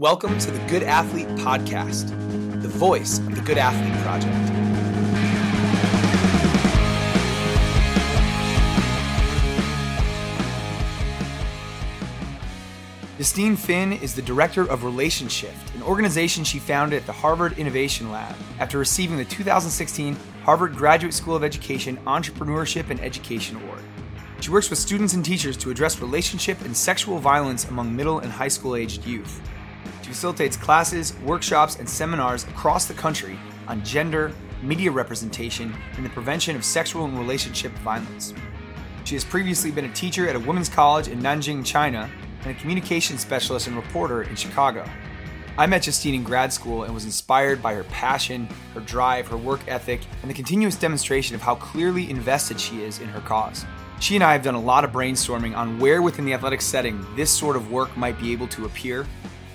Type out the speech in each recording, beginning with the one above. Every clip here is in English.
Welcome to the Good Athlete Podcast, the voice of the Good Athlete Project. Justine Finn is the Director of RelationShift, an organization she founded at the Harvard Innovation Lab after receiving the 2016 Harvard Graduate School of Education Entrepreneurship and Education Award. She works with students and teachers to address relationship and sexual violence among middle and high school aged youth. She facilitates classes, workshops, and seminars across the country on gender, media representation, and the prevention of sexual and relationship violence. She has previously been a teacher at a women's college in Nanjing, China, and a communications specialist and reporter in Chicago. I met Justine in grad school and was inspired by her passion, her drive, her work ethic, and the continuous demonstration of how clearly invested she is in her cause. She and I have done a lot of brainstorming on where within the athletic setting this sort of work might be able to appear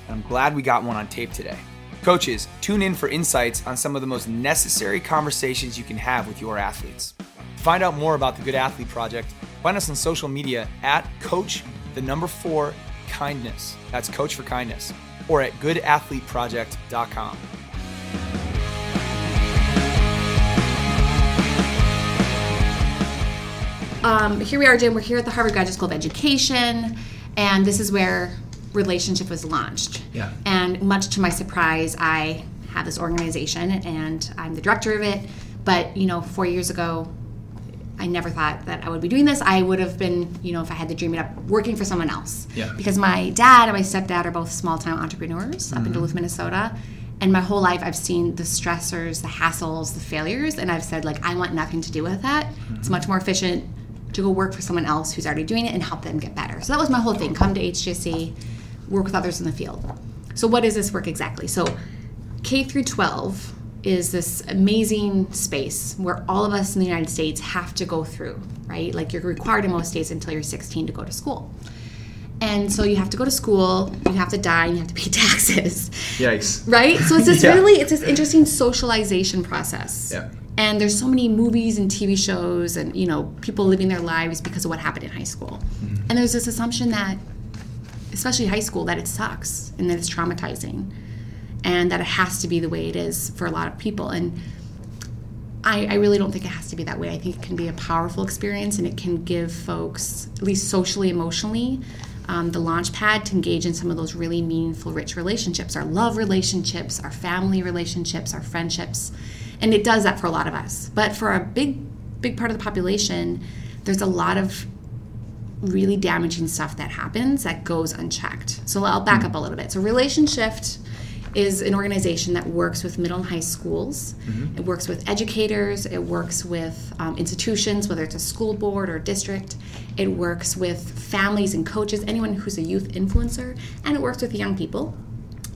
I'm glad we got one on tape today. Coaches, tune in for insights on some of the most necessary conversations you can have with your athletes. Find out more about the Good Athlete Project, find us on social media at Coach the number four kindness. That's Coach for Kindness, or at goodathleteproject.com. Um, here we are, Jim. We're here at the Harvard Graduate School of Education, and this is where RelationShift was launched. Yeah. And much to my surprise, I have this organization and I'm the director of it. But, you know, four years ago, I never thought that I would be doing this. I would have been, you know, if I had to dream it up, working for someone else. Yeah. Because my dad and my stepdad are both small time entrepreneurs mm-hmm. up in mm-hmm. Duluth, Minnesota. And my whole life, I've seen the stressors, the hassles, the failures, and I've said, like, I want nothing to do with that. Mm-hmm. It's much more efficient to go work for someone else who's already doing it and help them get better. So that was my whole thing. Come to HGSE, work with others in the field. So, what is this work exactly? So, K through 12 is this amazing space where all of us in the United States have to go through, right? Like you're required in most states until you're 16 to go to school. And so you have to go to school, you have to die, and you have to pay taxes. Yikes. Right? So it's this yeah. really it's this interesting socialization process. Yeah. And there's so many movies and TV shows and you know, people living their lives because of what happened in high school. Mm-hmm. And there's this assumption that especially high school, that it sucks and that it's traumatizing and that it has to be the way it is for a lot of people. And I, I, really don't think it has to be that way. I think it can be a powerful experience and it can give folks, at least socially, emotionally, um, the launch pad to engage in some of those really meaningful, rich relationships our love relationships, our family relationships, our friendships. And it does that for a lot of us. But for a big, big part of the population, there's a lot of really damaging stuff that happens that goes unchecked. So I'll back up a little bit. So RelationShift is an organization that works with middle and high schools. Mm-hmm. It works with educators. It works with um, institutions, whether it's a school board or district. It works with families and coaches, anyone who's a youth influencer, and it works with young people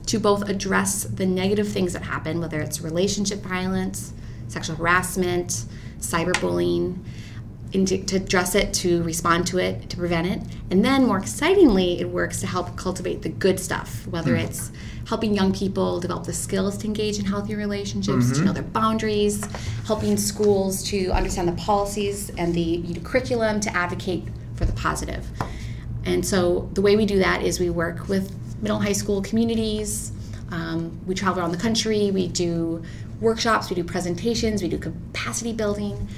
to both address the negative things that happen, whether it's relationship violence, sexual harassment, cyberbullying to address it, to respond to it, to prevent it. And then, more excitingly, it works to help cultivate the good stuff, whether mm. it's helping young people develop the skills to engage in healthy relationships, mm-hmm. to know their boundaries, helping schools to understand the policies and the curriculum to advocate for the positive. And so, the way we do that is we work with middle and high school communities. Um, we travel around the country. We do workshops. We do presentations. We do capacity building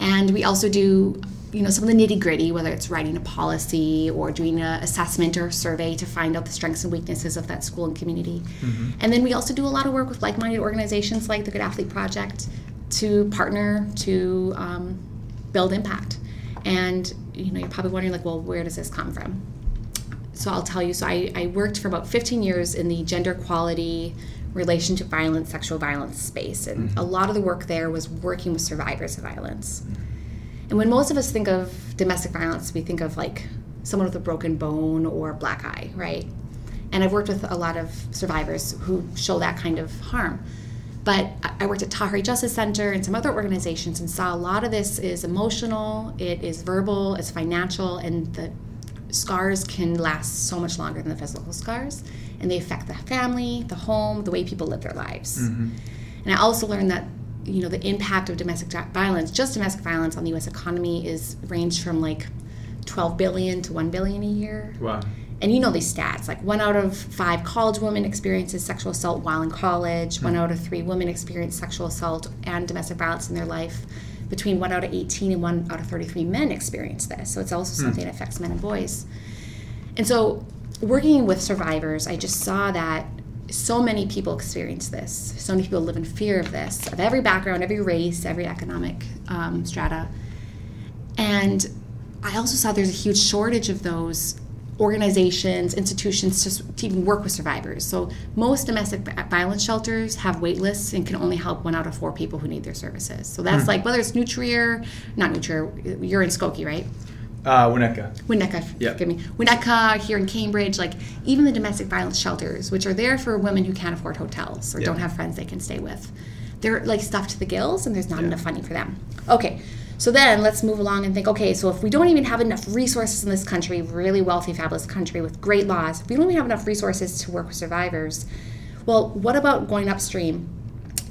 and we also do you know some of the nitty gritty whether it's writing a policy or doing an assessment or survey to find out the strengths and weaknesses of that school and community. Mm-hmm. and then we also do a lot of work with like-minded organizations like the good athlete project to partner to um, build impact. And you know you're probably wondering like well where does this come from? So i'll tell you so i, I worked for about 15 years in the gender equality relationship violence, sexual violence space. And mm-hmm. a lot of the work there was working with survivors of violence. And when most of us think of domestic violence, we think of like someone with a broken bone or black eye, right? And I've worked with a lot of survivors who show that kind of harm. But I worked at Tahirih Justice Center and some other organizations and saw a lot of this is emotional, it is verbal, it's financial, and the scars can last so much longer than the physical scars and they affect the family, the home, the way people live their lives. Mm-hmm. And I also learned that you know the impact of domestic violence, just domestic violence on the U.S. economy, is ranged from like 12 billion to 1 billion a year. Wow. and you know these stats like one out of five college women experiences sexual assault while in college one out of three women experience sexual assault and domestic violence in their life between one out of 18 and one out of 33 men experience this so it's also something that affects men and boys and so working with survivors i just saw that so many people experience this so many people live in fear of this of every background every race every economic um, strata and I also saw there's a huge shortage of those organizations, institutions to, to even work with survivors. So most domestic violence shelters have wait lists and can only help one out of four people who need their services. So that's hmm. like whether it's Nutria, not Nutria, you're in Skokie, right? Uh, Winnetka. Winnetka, yeah. forgive me. Winnetka here in Cambridge, like even the domestic violence shelters, which are there for women who can't afford hotels or yeah. don't have friends they can stay with. They're like stuffed to the gills and there's not yeah. enough funding for them. Okay, so then let's move along and think okay, so if we don't even have enough resources in this country, really wealthy, fabulous country with great laws, if we don't even have enough resources to work with survivors, well, what about going upstream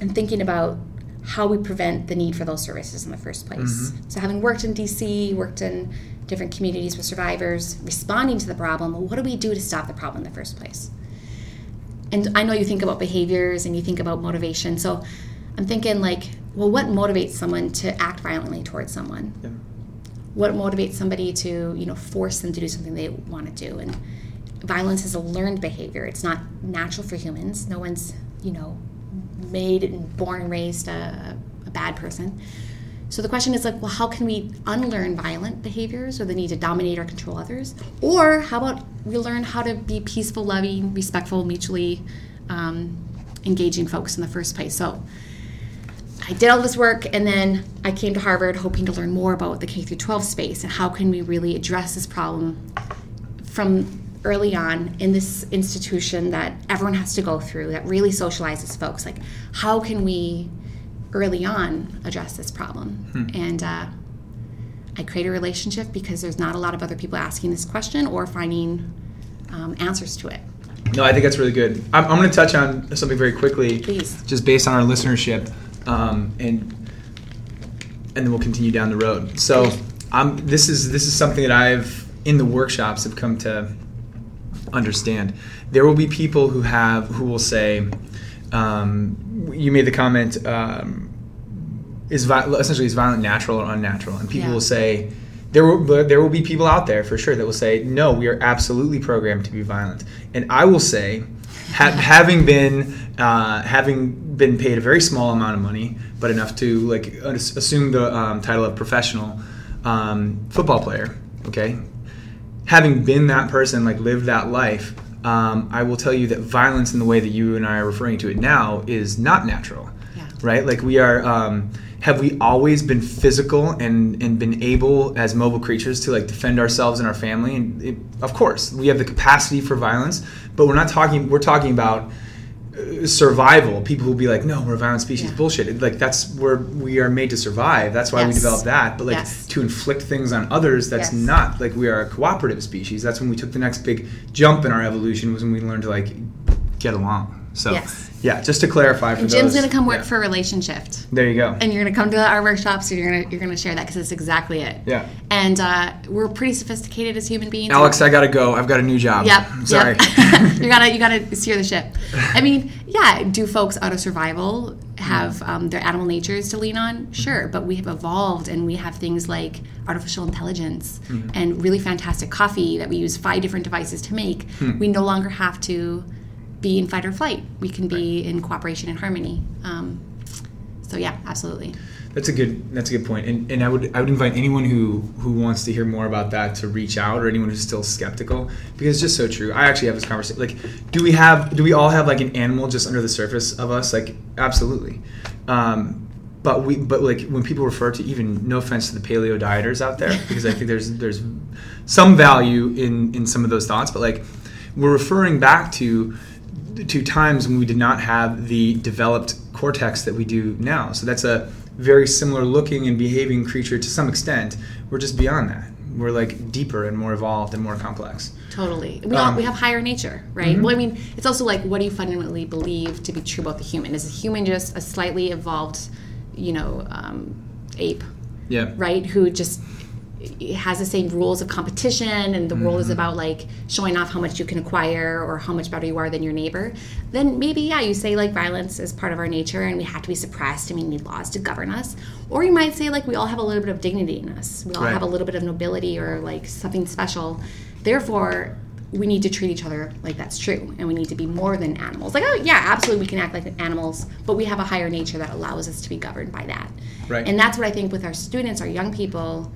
and thinking about how we prevent the need for those services in the first place? Mm-hmm. So, having worked in DC, worked in different communities with survivors, responding to the problem, well, what do we do to stop the problem in the first place? And I know you think about behaviors and you think about motivation. So, I'm thinking like well, what motivates someone to act violently towards someone? Yeah. What motivates somebody to, you know, force them to do something they want to do? And violence is a learned behavior. It's not natural for humans. No one's, you know, made and born and raised a, a bad person. So the question is like, well, how can we unlearn violent behaviors or the need to dominate or control others? Or how about we learn how to be peaceful, loving, respectful, mutually um, engaging folks in the first place? So I did all this work and then I came to Harvard hoping to learn more about the K through 12 space and how can we really address this problem from early on in this institution that everyone has to go through that really socializes folks like how can we early on address this problem hmm. and uh, I create a RelationShift because there's not a lot of other people asking this question or finding um, answers to it. No, I think that's really good. I'm, I'm going to touch on something very quickly, Please. just based on our listenership um, and and then we'll continue down the road. So um, this is this is something that I've in the workshops have come to understand. There will be people who have who will say, um, you made the comment, um, is vi- essentially is violent natural or unnatural, and people yeah. will say. There will, there will be people out there for sure that will say, no, we are absolutely programmed to be violent. And I will say, ha- having been uh, having been paid a very small amount of money, but enough to like assume the um, title of professional um, football player. Okay, having been that person, like lived that life, um, I will tell you that violence in the way that you and I are referring to it now is not natural. Yeah. Right? Like we are. Um, have we always been physical and, and been able as mobile creatures to like defend ourselves and our family and it, of course we have the capacity for violence but we're not talking we're talking about survival people will be like no we're a violent species yeah. bullshit like that's where we are made to survive that's why yes. we developed that but like yes. to inflict things on others that's yes. not like we are a cooperative species that's when we took the next big jump in our evolution was when we learned to like get along so yeah, just to clarify for and Jim's going to come work yeah. for Relationshift. There you go. And you're going to come to our workshops. And you're going to you're going to share that because it's exactly it. Yeah. And uh, we're pretty sophisticated as human beings. Alex, I got to go. I've got a new job. Yep. Sorry. Yep. you gotta you gotta steer the ship. I mean, yeah. Do folks out of survival have um, their animal natures to lean on? Sure, but we have evolved and we have things like artificial intelligence mm-hmm. and really fantastic coffee that we use five different devices to make. Hmm. We no longer have to be in fight or flight. We can be in cooperation and harmony. Um, so yeah, absolutely. That's a good. That's a good point. And, and I would I would invite anyone who who wants to hear more about that to reach out, or anyone who's still skeptical, because it's just so true. I actually have this conversation. Like, do we have do we all have like an animal just under the surface of us? Like, absolutely. Um, but we but like when people refer to even no offense to the paleo dieters out there, because I think there's there's some value in in some of those thoughts, but like we're referring back to to times when we did not have the developed cortex that we do now. So that's a very similar looking and behaving creature to some extent. We're just beyond that. We're like deeper and more evolved and more complex. Totally. We, um, all, we have higher nature, right? Mm-hmm. Well, I mean, it's also like, what do you fundamentally believe to be true about the human? Is a human just a slightly evolved, you know, um, ape? Yeah. Right? Who just it has the same rules of competition and the world is mm-hmm. about like showing off how much you can acquire or how much better you are than your neighbor then maybe yeah you say like violence is part of our nature and we have to be suppressed and we need laws to govern us. Or you might say like we all have a little bit of dignity in us. We all Right. have a little bit of nobility or like something special. Therefore we need to treat each other like that's true and we need to be more than animals. Like oh yeah absolutely we can act like animals but we have a higher nature that allows us to be governed by that. Right. and that's what i think with our students our young people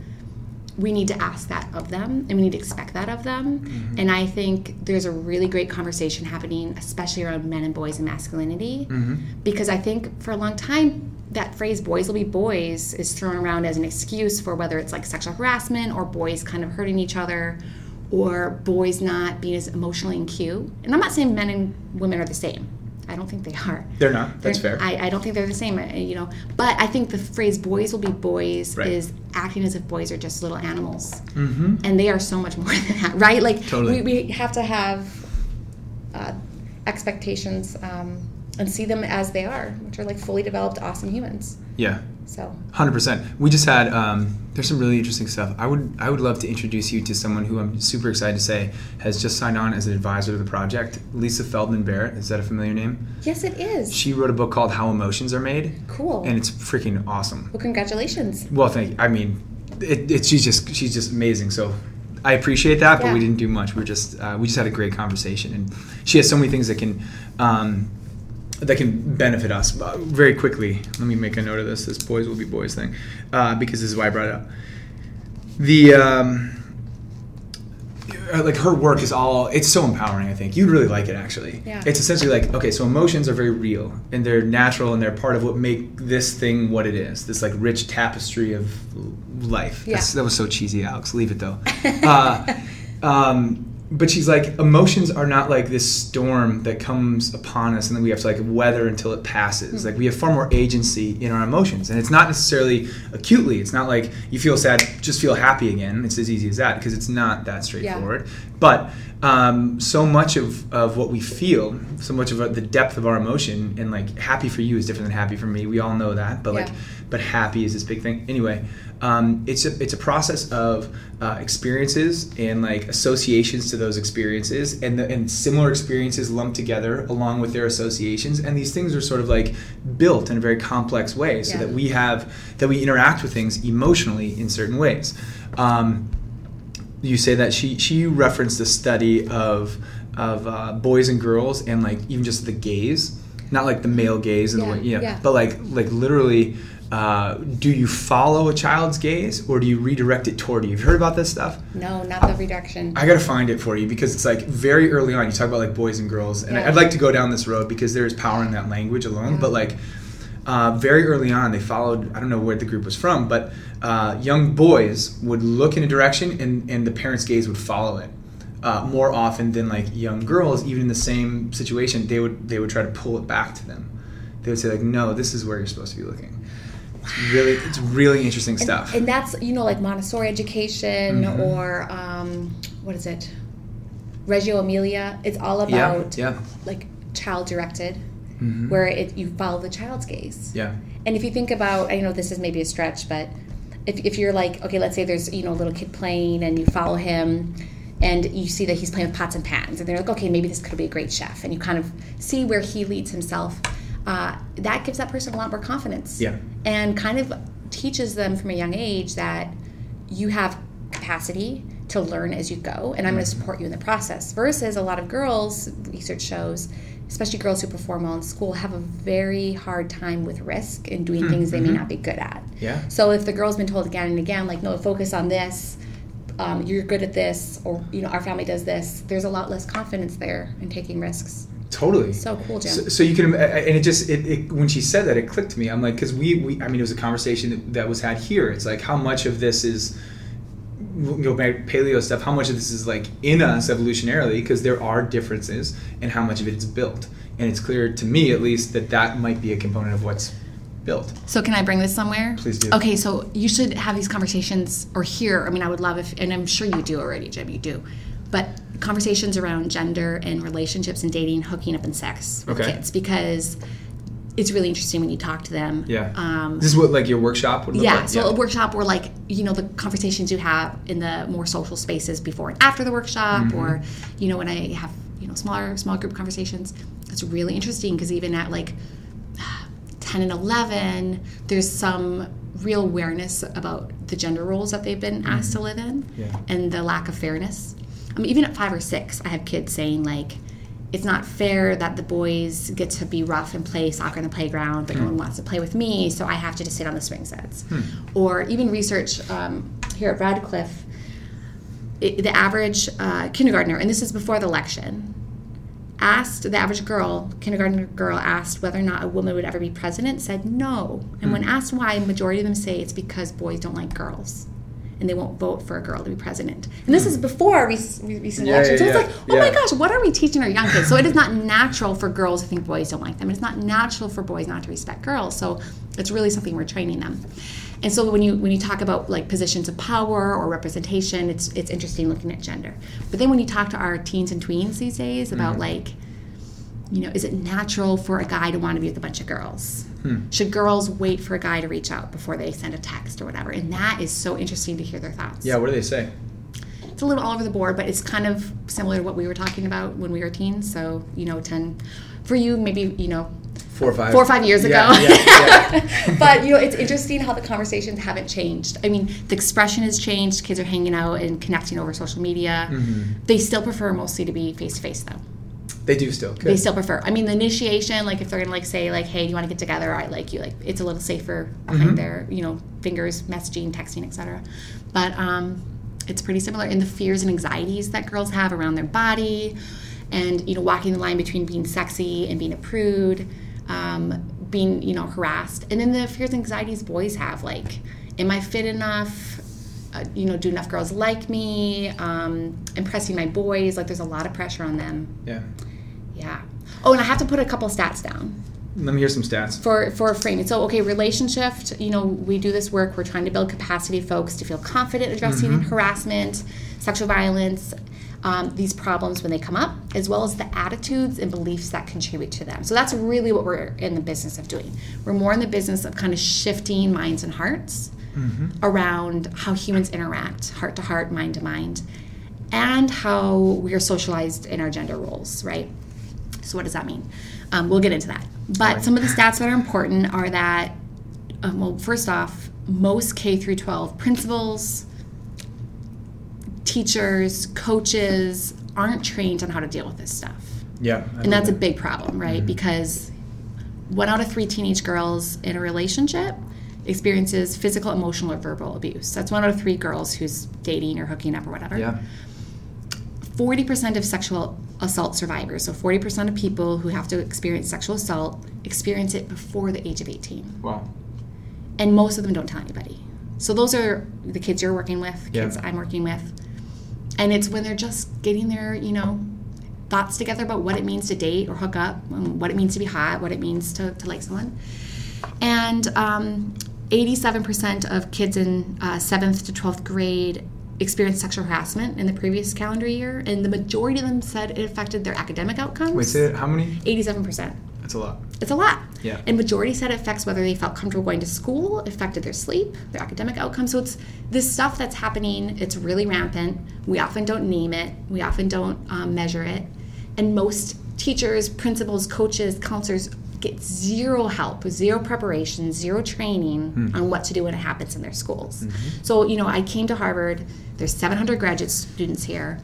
we need to ask that of them and we need to expect that of them Mm-hmm. and i think there's a really great conversation happening especially around men and boys and masculinity Mm-hmm. because i think for a long time that phrase boys will be boys is thrown around as an excuse for whether it's like sexual harassment or boys kind of hurting each other or boys not being as emotionally in cue and i'm not saying men and women are the same i don't think they are They're not. That's they're- fair. I, I don't think they're the same, uh, you know. But I think the phrase "boys will be boys" Right. is acting as if boys are just little animals, mm-hmm. and they are so much more than that, right? Like Totally. we, we have to have uh, expectations um, and see them as they are, which are like fully developed, awesome humans. Yeah. So Hundred percent. We just had. Um, there's some really interesting stuff. I would. I would love to introduce you to someone who I'm super excited to say has just signed on as an advisor to the project. Lisa Feldman Barrett. Is that a familiar name? yes, it is She wrote a book called How Emotions Are Made, cool. and it's freaking awesome. well, congratulations. Well, thank you. I mean, it, it, she's just she's just amazing. So I appreciate that, but we didn't do much. We just uh, we just had a great conversation, and she has so many things that can um, that can benefit us. Uh, very quickly, let me make a note of this. This boys will be boys thing, uh, because this is why I brought it up. The um, uh, like her work is all it's so empowering i think you'd really like it actually Yeah. it's essentially like okay so emotions are very real and they're natural and they're part of what make this thing what it is this like rich tapestry of life Yeah. That's- that was so cheesy alex leave it though uh, um, but she's like emotions are not like this storm that comes upon us and then we have to like weather until it passes. Like we have far more agency in our emotions and it's not necessarily acutely. It's not like you feel sad just feel happy again. It's as easy as that because it's not that straightforward. But um, so much of, of what we feel so much of the depth of our emotion and like happy for you is different than happy for me. We all know that but like Yeah. But happy is this big thing anyway um, it's a it's a process of uh, experiences and like associations to those experiences and the, and similar experiences lumped together along with their associations and these things are sort of like built in a very complex way so Yeah. that we have that we interact with things emotionally in certain ways um, you say that she she referenced the study of of uh, boys and girls and like even just the gaze not like the male gaze and Yeah, the way you know, yeah. but like like literally uh, do you follow a child's gaze or do you redirect it toward you You've you heard about this stuff No, not the reduction. I gotta find it for you because it's like very early on. You talk about like boys and girls, and Yeah. I'd like to go down this road because there is power in that language alone. But like uh, very early on, they followed. I don't know where the group was from, but uh, young boys would look in a direction, and and the parents' gaze would follow it. Uh, more often than like young girls, even in the same situation, they would they would try to pull it back to them. They would say like, "No, this is where you're supposed to be looking." It's really, it's really interesting stuff. And that's you know like Montessori education Mhm. or um, what is it, Reggio Emilia. It's all about yeah, yeah. like child directed, Mhm. where it you follow the child's gaze. yeah, And if you think about, I know this is maybe a stretch, but if, if you're like, okay, let's say there's you know a little kid playing and you follow him, and you see that he's playing with pots and pans, and they're like, okay, maybe this could be a great chef, and you kind of see where he leads himself. Uh, that gives that person a lot more confidence, Yeah. and kind of teaches them from a young age that you have capacity to learn as you go, and I'm going to support you in the process. Versus a lot of girls, research shows, especially girls who perform well in school, have a very hard time with risk and doing things they may not be good at. yeah. So if the girl's been told again and again, like, no, focus on this, um, you're good at this, or you know, our family does this, there's a lot less confidence there in taking risks. Totally. So cool, Jim. So, so you can, and it just, it, it, when she said that, it clicked to me. I'm like, because we, we, I mean, it was a conversation that, that was had here. It's like, how much of this is, you know, back paleo stuff, how much of this is like in us evolutionarily, because there are differences, and how much of it is built. And it's clear to me, at least, that that might be a component of what's built. So can I bring this somewhere? Please do. Okay, so you should have these conversations or hear. I mean, I would love if, and I'm sure you do already, Jim. You do, but conversations around gender and relationships and dating, hooking up, and sex with Okay. kids because it's really interesting when you talk to them. Yeah. Um, This is what like your workshop would look yeah, like. so a workshop where like you know the conversations you have in the more social spaces before and after the workshop, Mm-hmm. or you know when I have you know smaller small group conversations. It's really interesting because even at like ten and eleven, there's some real awareness about the gender roles that they've been asked to live in, Mm-hmm. Yeah. and the lack of fairness. I mean, even at five or six, I have kids saying like. It's not fair that the boys get to be rough and play soccer in the playground, but no one wants to play with me, so I have to just sit on the swing sets. Or even research um, here at Radcliffe, it, the average uh, kindergartner, and this is before the election, asked the average girl, kindergarten girl, asked whether or not a woman would ever be president, said no. And when asked why, majority of them say it's because boys don't like girls. And they won't vote for a girl to be president. And this is hmm. before our rec- recent Yeah, election. So yeah, it's yeah, like, oh my gosh, what are we teaching our young kids? So it is not natural for girls to think boys don't like them. It's not natural for boys not to respect girls. So it's really something we're training them. And so when you when you talk about like positions of power or representation, it's it's interesting looking at gender. But then when you talk to our teens and tweens these days about mm-hmm. like, you know, is it natural for a guy to want to be with a bunch of girls? Should girls wait for a guy to reach out before they send a text or whatever? And that is so interesting to hear their thoughts. Yeah, what do they say? It's a little all over the board, but it's kind of similar to what we were talking about when we were teens. So, you know, 10, for you, maybe, you know, Four or five. four or five years Yeah, ago. yeah, yeah. but, you know, it's interesting how the conversations haven't changed. I mean, the expression has changed. Kids are hanging out and connecting over social media. Mm-hmm. They still prefer mostly to be face to face, though. They do still. Good. They still prefer. I mean, the initiation, like if they're gonna like say like, "Hey, do you want to get together?" I like you. Like it's a little safer behind Mm-hmm. their you know fingers, messaging, texting, etc. But um, it's pretty similar in the fears and anxieties that girls have around their body, and you know walking the line between being sexy and being a prude, um, being you know harassed, and then the fears and anxieties boys have like, "Am I fit enough?" Uh, you know, do enough girls like me? Um, impressing my boys. Like, there's a lot of pressure on them. yeah. Oh, and I have to put a couple stats down Let me hear some stats. for for framing. So, okay, RelationShift. You know, we do this work. We're trying to build capacity folks to feel confident addressing harassment, sexual violence, um, these problems when they come up, as well as the attitudes and beliefs that contribute to them. So that's really what we're in the business of doing. We're more in the business of kind of shifting minds and hearts around how humans interact, heart to heart, mind to mind, and how we are socialized in our gender roles, right? So, what does that mean? Um, we'll get into that. But some of the stats that are important are that, um, well, first off, most K through 12 principals, teachers, coaches aren't trained on how to deal with this stuff. Yeah. I And that's a big problem, right? Because one out of three teenage girls in a relationship experiences physical, emotional, or verbal abuse. That's one out of three girls who's dating or hooking up or whatever. Yeah. 40% of sexual assault survivors, so 40% of people who have to experience sexual assault, experience it before the age of 18. Wow. And most of them don't tell anybody. So those are the kids you're working with, Yeah. kids I'm working with. And it's when they're just getting their, you know, thoughts together about what it means to date or hook up, um, what it means to be hot, what it means to, to like someone. And um, 87% of kids in uh, 7th to 12th grade experienced sexual harassment in the previous calendar year, and the majority of them said it affected their academic outcomes. Wait, say that. How many? 87%. That's a lot. It's a lot. Yeah. And majority said it affects whether they felt comfortable going to school, affected their sleep, their academic outcomes. So it's this stuff that's happening. It's really rampant. We often don't name it. We often don't um, measure it. And most teachers, principals, coaches, counselors get zero help, zero preparation, zero training hmm. on what to do when it happens in their schools. Mm-hmm. So you know, I came to Harvard. There's 700 graduate students here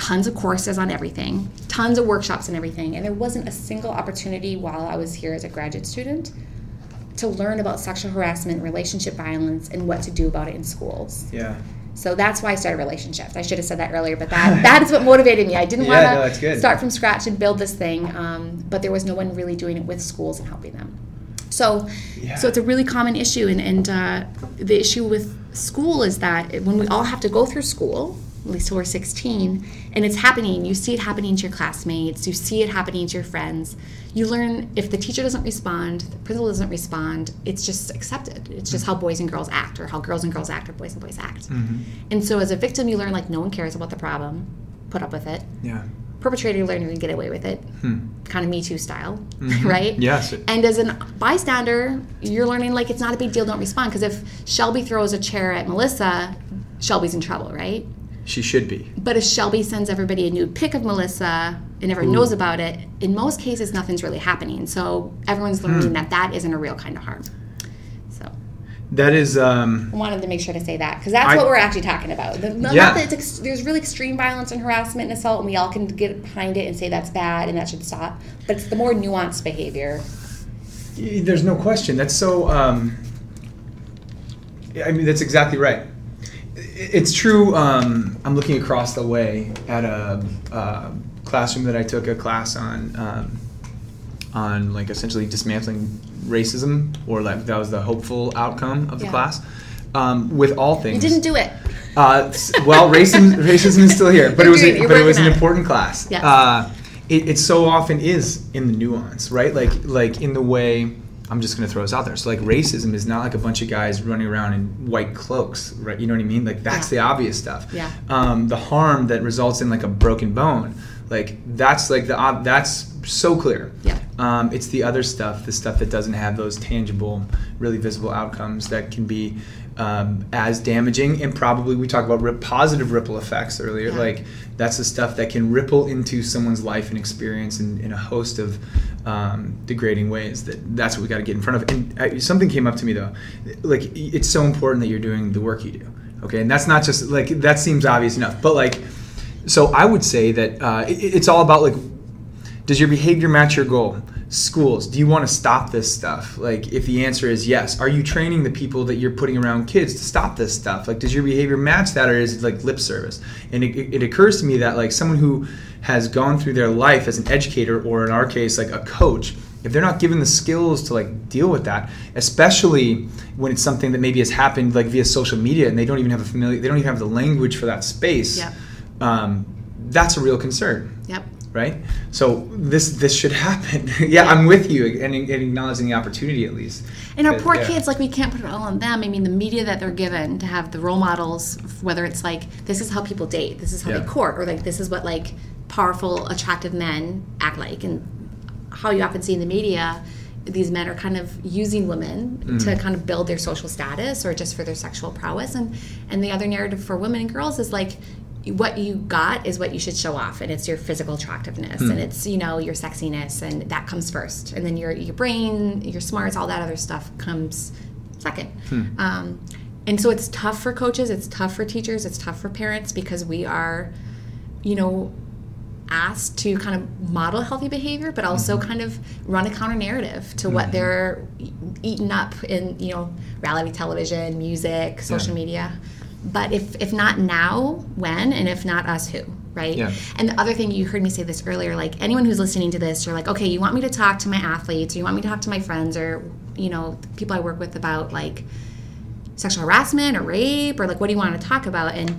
tons of courses on everything, tons of workshops and everything, and there wasn't a single opportunity while I was here as a graduate student to learn about sexual harassment, relationship violence, and what to do about it in schools. Yeah. So that's why I started RelationShift. I should have said that earlier, but that that is what motivated me. I didn't Yeah, want to good. start from scratch and build this thing, um, but there was no one really doing it with schools and helping them. So, Yeah. so it's a really common issue, and, and uh, the issue with school is that when we all have to go through school, at least till we're 16, and it's happening, you see it happening to your classmates, you see it happening to your friends. You learn if the teacher doesn't respond, the principal doesn't respond, it's just accepted. It's just how boys and girls act, or how girls and girls act, or boys and boys act. And so as a victim, you learn like no one cares about the problem, put up with it. Yeah. perpetrator learning to get away with it, kind of Me Too style, Mm-hmm. right? Yes. And as a bystander, you're learning like it's not a big deal. Don't respond because if Shelby throws a chair at Melissa, Shelby's in trouble, right? She should be. But if Shelby sends everybody a nude pic of Melissa and everyone knows about it, in most cases nothing's really happening. So everyone's learning Hmm. that that isn't a real kind of harm. So That is. Um, I wanted to make sure to say that because that's I- what we're actually talking about. The, Yeah. ex- there's really extreme violence and harassment and assault, and we all can get behind it and say that's bad and that should stop. But it's the more nuanced behavior. There's no question. That's so. Um, I mean, that's exactly right. It's true. Um, I'm looking across the way at a, uh classroom that I took a class on, um, on like essentially dismantling racism, or like that was the hopeful outcome of the Yeah. class. Um, with all things, You didn't do it. Uh, well, racism, racism is still here, but it was it. but it was an on it. important class. Yes. Uh, it, it so often is in the nuance, right? Like like in the way I'm just going to throw this out there. So like racism is not like a bunch of guys running around in white cloaks, right? You know what I mean? Like that's Yeah. the obvious stuff. Yeah. Um, the harm that results in like a broken bone, like that's like the ob- that's so clear. Yeah. Um, it's the other stuff, the stuff that doesn't have those tangible, really visible outcomes that can be um, as damaging and probably we talked about rip, positive ripple effects earlier. Yeah. Like that's the stuff that can ripple into someone's life and experience in, in a host of um, degrading ways. That that's what we got to get in front of. And uh, something came up to me though, like it's so important that you're doing the work you do. Okay, and that's not just like that seems obvious enough, but like so I would say that uh, it, it's all about like does your behavior match your goal? Schools, do you want to stop this stuff? Like, if the answer is yes, are you training the people that you're putting around kids to stop this stuff? Like, does your behavior match that, or is it like lip service? And it, it occurs to me that like someone who has gone through their life as an educator, or in our case, like a coach, if they're not given the skills to like deal with that, especially when it's something that maybe has happened like via social media, and they don't even have a familiar, they don't even have the language for that space. Yep. Um, that's a real concern. Right? So this this should happen. yeah, I'm with you and, and acknowledging the opportunity at least. And our But, poor yeah. kids, like we can't put it all on them. I mean, the media that they're given to have the role models, whether it's like this is how people date, this is how Yeah. they court, or like this is what like powerful, attractive men act like, and how you often see in the media, these men are kind of using women Mm. to kind of build their social status or just for their sexual prowess, and and the other narrative for women and girls is like. What you got is what you should show off, and it's your physical attractiveness, Hmm. and it's you know your sexiness, and that comes first, and then your your brain, your smarts, all that other stuff comes second. Hmm. Um, and so it's tough for coaches, it's tough for teachers, it's tough for parents because we are, you know, asked to kind of model healthy behavior, but also Mm-hmm. kind of run a counter narrative to what they're e- eating up in, you know, reality television, music, social Yeah. media. But if, if not now, when? And if not us, who? Right? Yeah. And the other thing, you heard me say this earlier, like anyone who's listening to this, you're like, okay, you want me to talk to my athletes, or you want me to talk to my friends, or, you know, people I work with about like sexual harassment or rape, or like, what do you want to talk about? And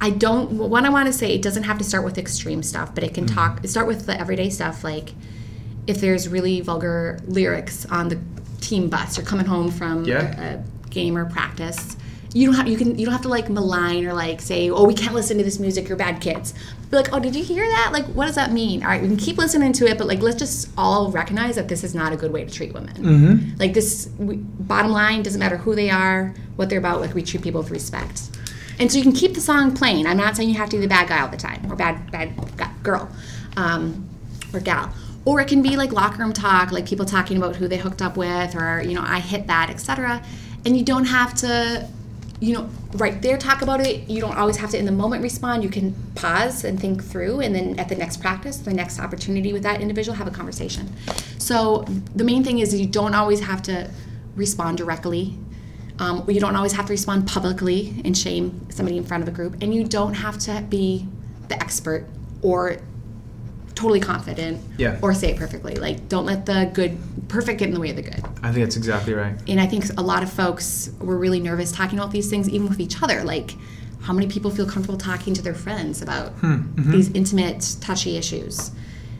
I don't, what I want to say, it doesn't have to start with extreme stuff, but it can mm-hmm. talk, start with the everyday stuff, like if there's really vulgar lyrics on the team bus, you're coming home from Yeah. a, a game or practice. You don't have you can you don't have to like malign or like say oh we can't listen to this music you're bad kids. Be like oh did you hear that like what does that mean? All right we can keep listening to it but like let's just all recognize that this is not a good way to treat women. Mm-hmm. Like this we, bottom line doesn't matter who they are what they're about like we treat people with respect. And so you can keep the song playing. I'm not saying you have to be the bad guy all the time or bad bad girl um, or gal. Or it can be like locker room talk, like people talking about who they hooked up with, or you know, I hit that, etc. And you don't have to, you know, right there talk about it. You don't always have to in the moment respond. You can pause and think through, and then at the next practice, the next opportunity with that individual, have a conversation. So the main thing is you don't always have to respond directly. Um, you don't always have to respond publicly and shame somebody in front of a group, and you don't have to be the expert or totally confident Yeah. or say it perfectly. Like, don't let the good, perfect get in the way of the good. I think that's exactly right. And I think a lot of folks were really nervous talking about these things, even with each other. Like, how many people feel comfortable talking to their friends about Hmm, mm-hmm. these intimate, touchy issues?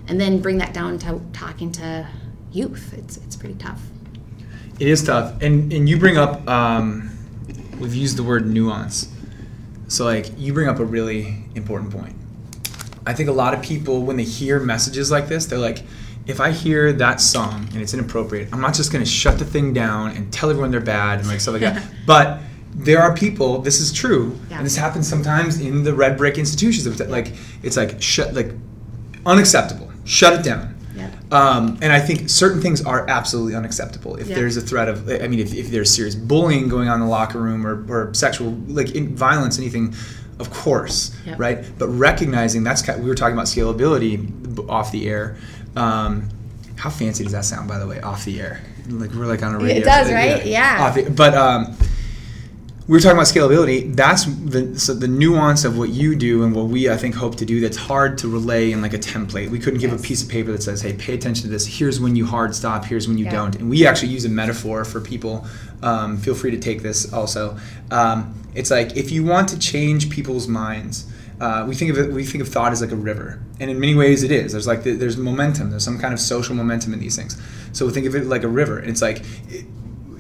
And then bring that down to talking to youth. It's, it's pretty tough. It is tough, and and you bring up um, we've used the word nuance. So like you bring up a really important point. I think a lot of people when they hear messages like this, they're like, if I hear that song and it's inappropriate, I'm not just gonna shut the thing down and tell everyone they're bad and like stuff like that. But there are people. This is true, Yeah. and this happens sometimes in the red brick institutions. Of like it's like shut like unacceptable. Shut it down. Yeah. Um, and I think certain things are absolutely unacceptable. If Yeah. there's a threat of, I mean, if, if there's serious bullying going on in the locker room or, or sexual, like in violence, anything, of course, Yeah. right? But recognizing that's kind we were talking about scalability off the air. Um, how fancy does that sound, by the way, off the air? Like we're like on a radio. It does, right? Yeah. Off the- but um, we were talking about scalability. That's the so the nuance of what you do and what we I think hope to do. That's hard to relay in like a template. We couldn't give Yes. a piece of paper that says, "Hey, pay attention to this. Here's when you hard stop. Here's when you Yeah. don't." And we actually use a metaphor for people. Um, feel free to take this also. Um, it's like if you want to change people's minds. Uh, we think of it. We think of thought as like a river, and in many ways it is. There's like the, there's momentum. There's some kind of social momentum in these things. So we think of it like a river, and it's like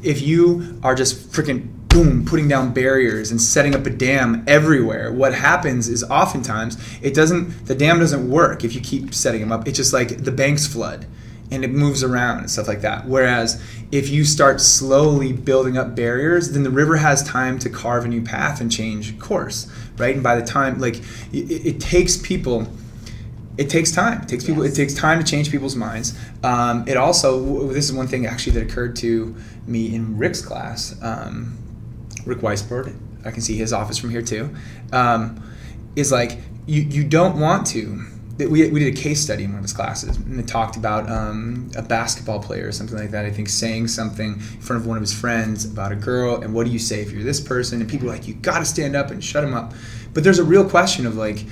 if you are just freaking boom putting down barriers and setting up a dam everywhere what happens is oftentimes it doesn't the dam doesn't work if you keep setting them up it's just like the banks flood and it moves around and stuff like that whereas if you start slowly building up barriers then the river has time to carve a new path and change course right and by the time like it, it takes people it takes time. It takes people. Yes. It takes time to change people's minds. Um, it also. w- This is one thing actually that occurred to me in Rick's class. Um, Rick Weissbourd. I can see his office from here too. Um, is like you. You don't want to. We, we did a case study in one of his classes, and it talked about um, a basketball player or something like that. I think saying something in front of one of his friends about a girl, and what do you say if you're this person? And people are like, you got to stand up and shut him up. But there's a real question of like,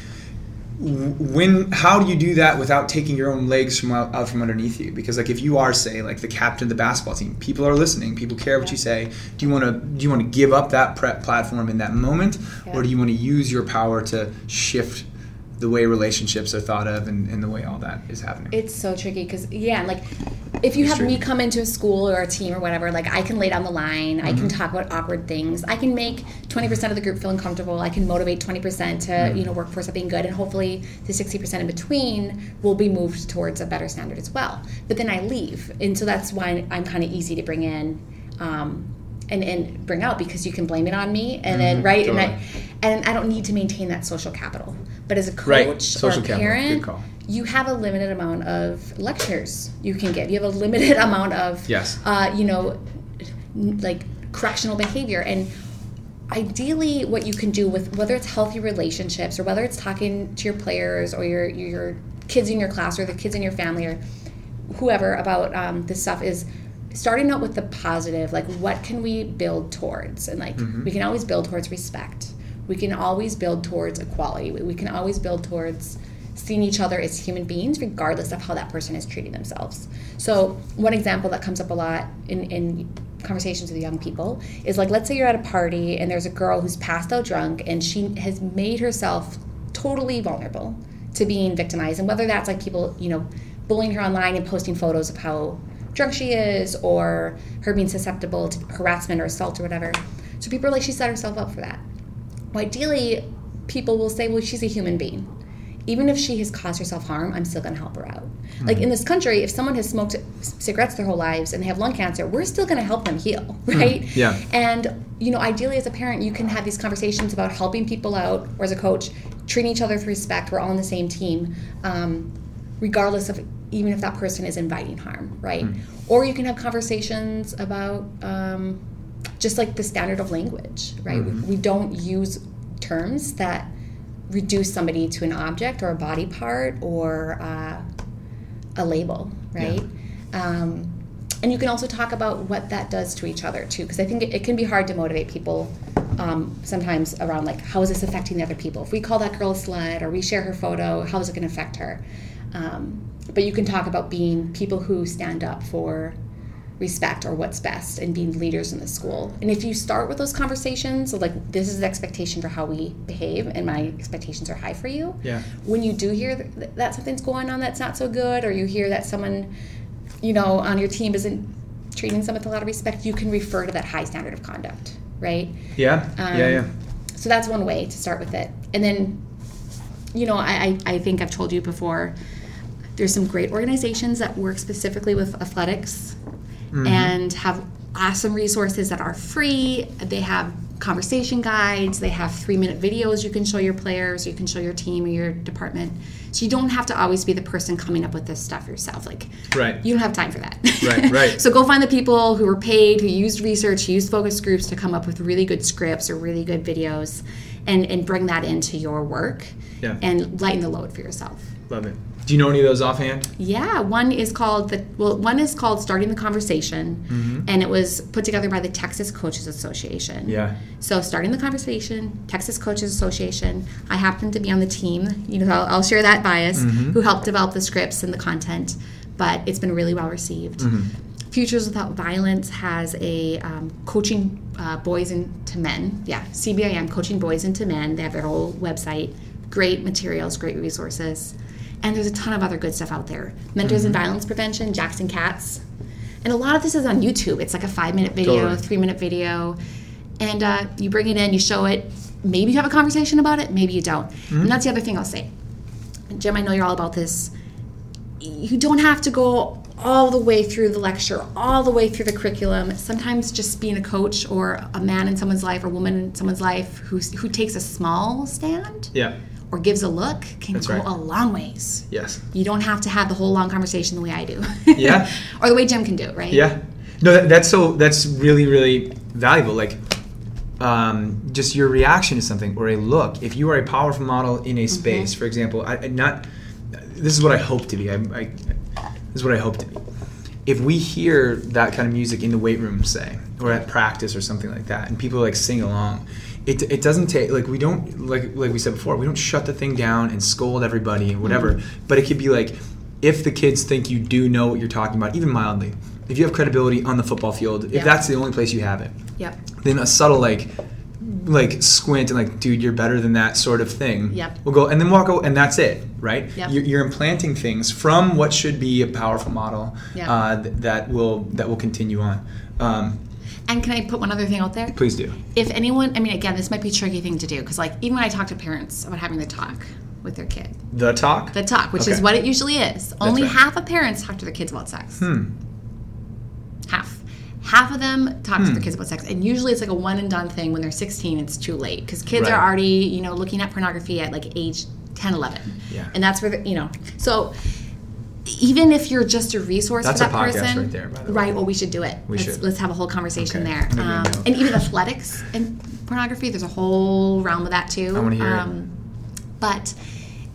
when how do you do that without taking your own legs from out, out from underneath you? Because like if you are say like the captain of the basketball team people are listening people care what you say. Do you want to do you want to give up that prep platform in that moment Yeah. or do you want to use your power to shift the way relationships are thought of and, and the way all that is happening It's so tricky because yeah, like if you It's have me come into a school or a team or whatever, like I can lay down the line, I Mm-hmm. can talk about awkward things, I can make twenty percent of the group feel uncomfortable, I can motivate twenty percent to Mm-hmm. you know work for something good, and hopefully the sixty percent in between will be moved towards a better standard as well. But then I leave, and so that's why I'm kind of easy to bring in. Um, and, and bring out because you can blame it on me and then Mhm, right and I totally. And I don't need to maintain that social capital. But as a coach Right, or social a capital, parent, you have a limited amount of lectures you can give. You have a limited amount of, Yes. uh, you know, like correctional behavior. And ideally, what you can do with whether it's healthy relationships or whether it's talking to your players or your your kids in your class or the kids in your family or whoever about um, this stuff is starting out with the positive like what can we build towards and like we can always build towards respect we can always build towards equality. We can always build towards seeing each other as human beings regardless of how that person is treating themselves. So one example that comes up a lot in, in conversations with young people is like let's say you're at a party and there's a girl who's passed out drunk and she has made herself totally vulnerable to being victimized. And whether that's like people you know bullying her online and posting photos of how drunk she is or her being susceptible to harassment or assault or whatever. So people are like she set herself up for that ideally people will say well she's a human being. Even if she has caused herself harm i'm still going to help her out. Like in this country if someone has smoked cigarettes their whole lives and they have lung cancer we're still going to help them heal right? Yeah. and you know ideally as a parent you can have these conversations about helping people out or as a coach treating each other with respect. We're all on the same team um, regardless of even if that person is inviting harm right? Or you can have conversations about um, just like the standard of language right we don't use terms that reduce somebody to an object or a body part or uh, a label, right? Um, and you can also talk about what that does to each other too, because I think it, it can be hard to motivate people um, sometimes around like how is this affecting the other people? If we call that girl a slut or we share her photo, how is it going to affect her? Um, but you can talk about being people who stand up for respect or what's best and being leaders in the school. And if you start with those conversations, so like this is the expectation for how we behave, and my expectations are high for you. Yeah. When you do hear th- that something's going on that's not so good, or you hear that someone, you know, on your team isn't treating someone with a lot of respect, you can refer to that high standard of conduct, right? yeah Um, yeah yeah So that's one way to start with it. And then you know, I, I I think I've told you before. There's some great organizations that work specifically with athletics Mm-hmm. and have awesome resources that are free. They have conversation guides. They have three minute videos you can show your players, you can show your team or your department. So you don't have to always be the person coming up with this stuff yourself. Like, Right. you don't have time for that. Right, right. so go find the people who were paid, who used research, who used focus groups to come up with really good scripts or really good videos, and and bring that into your work. Yeah. And lighten the load for yourself. Love it. Do you know any of those offhand? Yeah, one is called the well, one is called Starting the Conversation, and it was put together by the Texas Coaches Association. Yeah. So, starting the conversation, Texas Coaches Association. I happen to be on the team. You know, I'll, I'll share that bias. Who helped develop the scripts and the content, but it's been really well received. Futures Without Violence has a um, coaching uh, boys into men. Yeah, CBIM coaching boys into men. They have their whole website. Great materials, great resources, and there's a ton of other good stuff out there. Mentors in Violence Prevention, Jackson Katz, and a lot of this is on YouTube. It's like a five minute video, Totally. three minute video, and uh, you bring it in, you show it. Maybe you have a conversation about it, maybe you don't. And that's the other thing I'll say. Jim, I know you're all about this. You don't have to go all the way through the lecture, all the way through the curriculum. Sometimes just being a coach or a man in someone's life or woman in someone's life who's, who takes a small stand Yeah. Or gives a look can That's go right. a long ways. Yes. You don't have to have the whole long conversation the way I do. Yeah. or the way Jim can do it, right? Yeah. No, that, that's so. That's really, really valuable. Like, um, just your reaction to something or a look. If you are a powerful model in a space, for example, I, I- not. This is what I hope to be. I, I, this is what I hope to be. If we hear that kind of music in the weight room, say, or at practice or something like that, and people like sing along, it, it doesn't take like we don't like like we said before, we don't shut the thing down and scold everybody or whatever. But it could be like if the kids think you do know what you're talking about, even mildly, if you have credibility on the football field, if that's the only place you have it, Yep. then a subtle like like squint and like dude you're better than that sort of thing Yep. we'll go and then walk away and that's it right Yep. you're, you're implanting things from what should be a powerful model Yeah. uh, th- that will that will continue on um, And can I put one other thing out there? please do If anyone, I mean, again, this might be a tricky thing to do because, like, even when I talk to parents about having the talk with their kid, the talk the talk, which is what it usually is, only right. half of parents talk to their kids about sex. hmm Half. Half of them talk to Hmm. their kids about sex, and usually it's like a one and done thing. When they're 16, it's too late because kids Right. are already, you know, looking at pornography at like age 10, 11. Yeah. And that's where, the, you know, so even if you're just a resource That's for that person, right there, by the way. right? Well, we should do it. We let's, should. Let's have a whole conversation Okay. there. I'm making a Um, and even athletics and pornography, there's a whole realm of that too. Um, I wanna hear it. But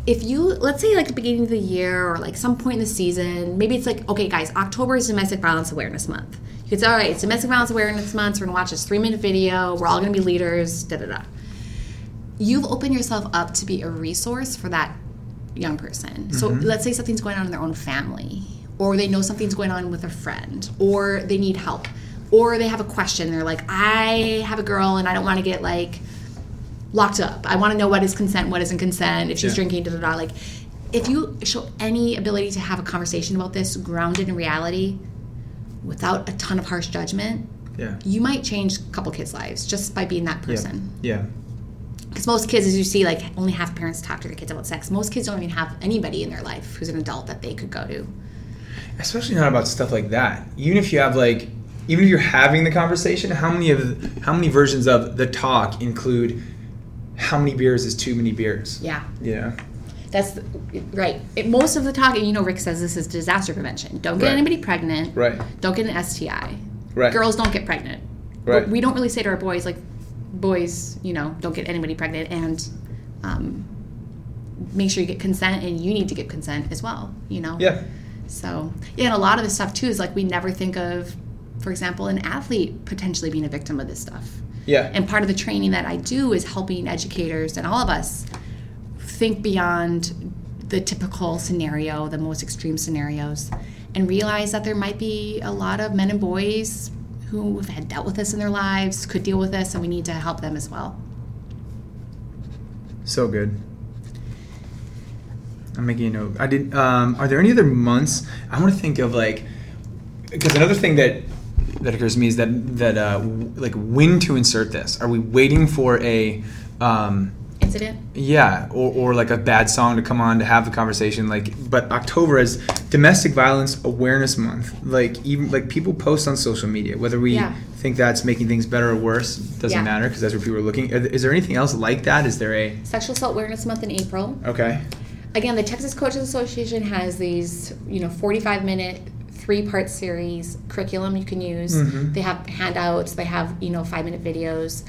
if you, let's say like the beginning of the year or like some point in the season, maybe it's like, okay, guys, October is Domestic Violence Awareness Month. You could say, all right, it's Domestic Violence Awareness Month. So we're gonna watch this three minute video. We're all gonna be leaders. Da da da. You've opened yourself up to be a resource for that young person. So Mm-hmm. let's say something's going on in their own family, or they know something's going on with a friend, or they need help, or they have a question. They're like, I have a girl and I don't want to get like locked up. I want to know what is consent, what isn't consent, if she's Yeah. drinking, da da da. Like, if you show any ability to have a conversation about this grounded in reality without a ton of harsh judgment, yeah you might change a couple kids' lives just by being that yeah person. yeah Because most kids, as you see, like only half parents talk to their kids about sex. Most kids don't even have anybody in their life who's an adult that they could go to. especially not about stuff like that even if you have like even if you're having the conversation how many of how many versions of the talk include how many beers is too many beers Yeah, yeah that's the, right. It, most of the talk, and you know, Rick says this is disaster prevention. Don't get Right. anybody pregnant. right Don't get an STI. right Girls don't get pregnant. Right. But we don't really say to our boys like, boys, you know, don't get anybody pregnant, and um, make sure you get consent, and you need to get consent as well. You know. yeah So yeah, and a lot of this stuff too is like we never think of, for example, an athlete potentially being a victim of this stuff. yeah And part of the training that I do is helping educators and all of us think beyond the typical scenario, the most extreme scenarios, and realize that there might be a lot of men and boys who have had dealt with this in their lives, could deal with this, and we need to help them as well. So good. I'm making a note. I did. Um, are there any other months? I want to think of like because another thing that that occurs to me is that that uh, w- like when to insert this. Are we waiting for a um, incident. Yeah, or, or like a bad song to come on to have the conversation. Like, but October is Domestic Violence Awareness Month. Like, even like people post on social media, whether we Yeah. think that's making things better or worse doesn't Yeah. matter because that's where people are looking. Is there anything else like that? Is there a Sexual Assault Awareness Month in April. okay? Again, the Texas Coaches Association has these, you know, 45 minute, three part series curriculum you can use. Mhm. They have handouts, they have, you know, five minute videos.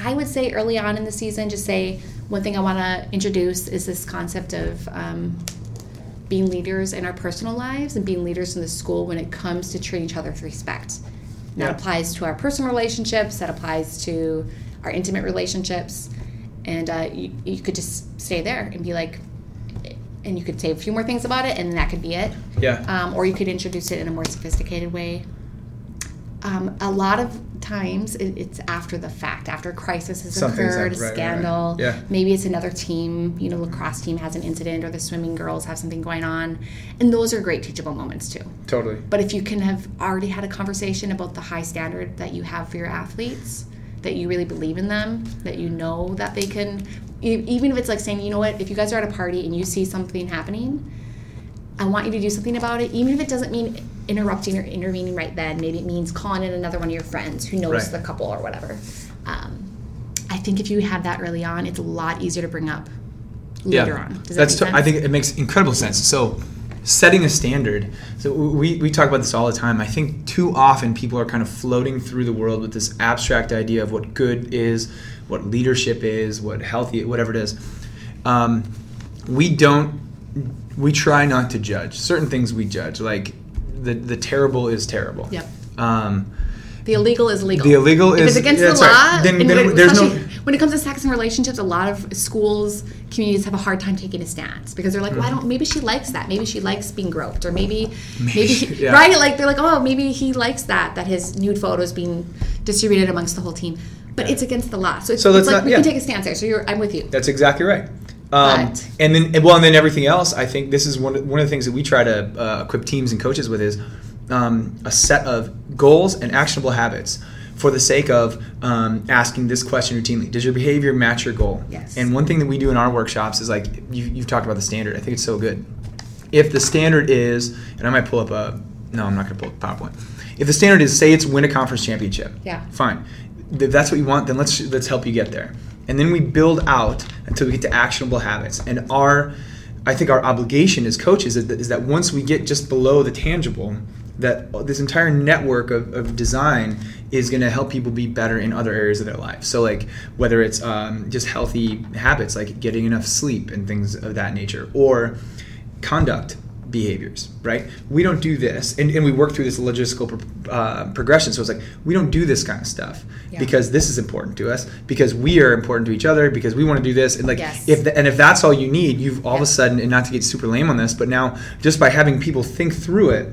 I would say early on in the season, just say one thing I want to introduce is this concept of um, being leaders in our personal lives and being leaders in the school when it comes to treating each other with respect. That Yeah. applies to our personal relationships, that applies to our intimate relationships. And uh, you, you could just stay there and be like, and you could say a few more things about it, and that could be it. Yeah. Um, or you could introduce it in a more sophisticated way. Um, a lot of times it, it's after the fact, after a crisis has Something's occurred, happened, a right, right, right. scandal. Yeah. Maybe it's another team, you know, lacrosse team has an incident, or the swimming girls have something going on, and those are great teachable moments too. Totally. But if you can have already had a conversation about the high standard that you have for your athletes, that you really believe in them, that you know that they can, even if it's like saying, you know what, if you guys are at a party and you see something happening, I want you to do something about it, even if it doesn't mean interrupting or intervening right then. Maybe it means calling in another one of your friends who knows Right. the couple or whatever. Um, I think if you have that early on, it's a lot easier to bring up later on. Does that That's. I think it makes incredible sense. So, setting a standard. So we we talk about this all the time. I think too often people are kind of floating through the world with this abstract idea of what good is, what leadership is, what healthy, whatever it is. Um, we don't. We try not to judge certain things. We judge like the the terrible is terrible. Yep. Um, The illegal is legal. The illegal if is- it's against yeah, the law. Then- then when, there's no- when it comes to sex and relationships, a lot of schools, communities have a hard time taking a stance because they're like, well, I don't. Maybe she likes that. Maybe she likes being groped, or maybe, maybe, he, yeah. right? Like they're like, oh, maybe he likes that that his nude photos being distributed amongst the whole team. But it's against the law, so it's, So it's like not- we yeah. can take a stance there. So you're, I'm with you. That's exactly right. Um, and then, well, and then everything else. I think this is one of, one of the things that we try to uh, equip teams and coaches with is um, a set of goals and actionable habits for the sake of um, asking this question routinely: Does your behavior match your goal? Yes. And one thing that we do in our workshops is like you, you've talked about the standard. I think it's so good. If the standard is, and I might pull up a no, I'm not going to pull up PowerPoint. If the standard is, say, it's win a conference championship. Yeah. Fine. If that's what you want, then let's let's help you get there. And then we build out until we get to actionable habits. And our, I think our obligation as coaches is that, once we get just below the tangible, that this entire network of, of design is going to help people be better in other areas of their life. So like whether it's um, just healthy habits like getting enough sleep and things of that nature, or conduct behaviors, right? We don't do this, and, and we work through this logistical pro- uh, progression. So it's like we don't do this kind of stuff Yeah. because this is important to us, because we are important to each other, because we want to do this, and like Yes. if the, and if that's all you need, you've all of a sudden, and not to get super lame on this, but now just by having people think through it.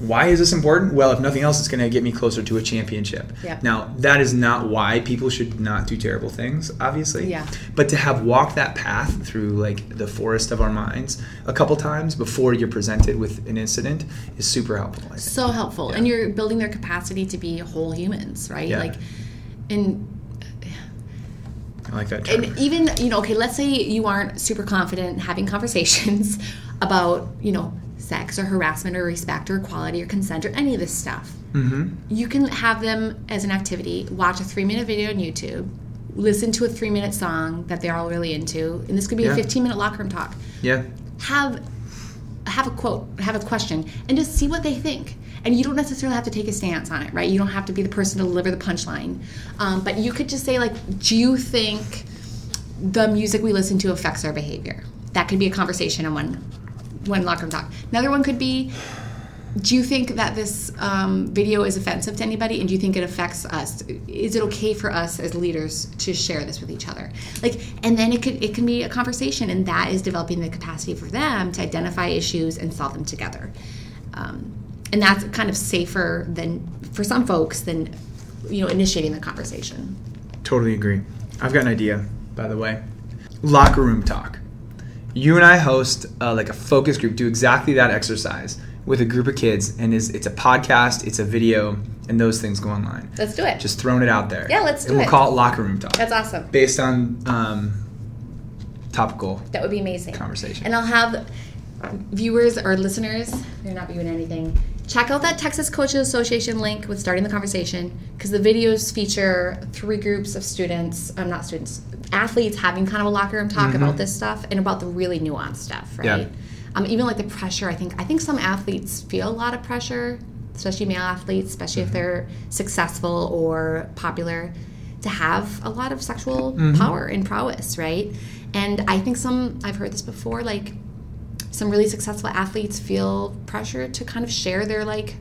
Why is this important? Well, if nothing else, it's going to get me closer to a championship. Yeah. Now, that is not why people should not do terrible things, obviously. Yeah. But to have walked that path through like the forest of our minds a couple times before you're presented with an incident is super helpful. So helpful Yeah. and you're building their capacity to be whole humans right Yeah. like and I like that term. and even you know okay let's say you aren't super confident having conversations about you know sex or harassment or respect or equality or consent or any of this stuff mm-hmm. you can have them as an activity watch a three minute video on youtube listen to a three minute song that they're all really into and this could be Yeah. a 15 minute locker room talk Yeah. have have a quote, have a question, and just see what they think. And you don't necessarily have to take a stance on it, right? You don't have to be the person to deliver the punchline, um, but you could just say like, "Do you think the music we listen to affects our behavior?" That could be a conversation in one one locker room talk. Another one could be, do you think that this um, video is offensive to anybody and do you think it affects us is it okay for us as leaders to share this with each other like and then it could it can be a conversation and that is developing the capacity for them to identify issues and solve them together um, and that's kind of safer than for some folks than you know initiating the conversation Totally agree. I've got an idea, by the way. Locker room talk. You and I host uh, like a focus group, do exactly that exercise with a group of kids, and is it's a podcast, it's a video, and those things go online. let's do it Just throwing it out there. Yeah, let's do it. And we'll it. call it locker room talk. that's awesome based on um, topical That would be amazing. conversation. And I'll have viewers or listeners, they're not viewing anything, check out that Texas Coaches Association link with starting the conversation because the videos feature three groups of students, I'm not students, athletes having kind of a locker room talk about this stuff and about the really nuanced stuff, Mm-hmm. Yeah. right? Um, even like the pressure, I think I think some athletes feel a lot of pressure, especially male athletes, especially Mm-hmm. if they're successful or popular, to have a lot of sexual Mm-hmm. power and prowess, right? And I think some I've heard this before, like some really successful athletes feel pressure to kind of share their like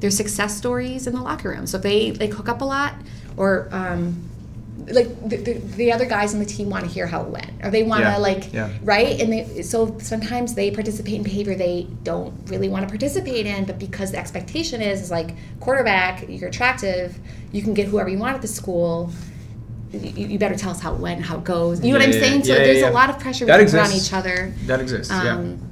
their success stories in the locker room. So if they like hook up a lot or um, like the, the, the other guys on the team want to hear how it went or they want to Yeah, like yeah. right and they so sometimes they participate in behavior they don't really want to participate in but because the expectation is is like quarterback you're attractive you can get whoever you want at the school you, you better tell us how it went how it goes you know what i'm yeah, saying so yeah, yeah, there's yeah. a lot of pressure That put on each other that exists. yeah. Um,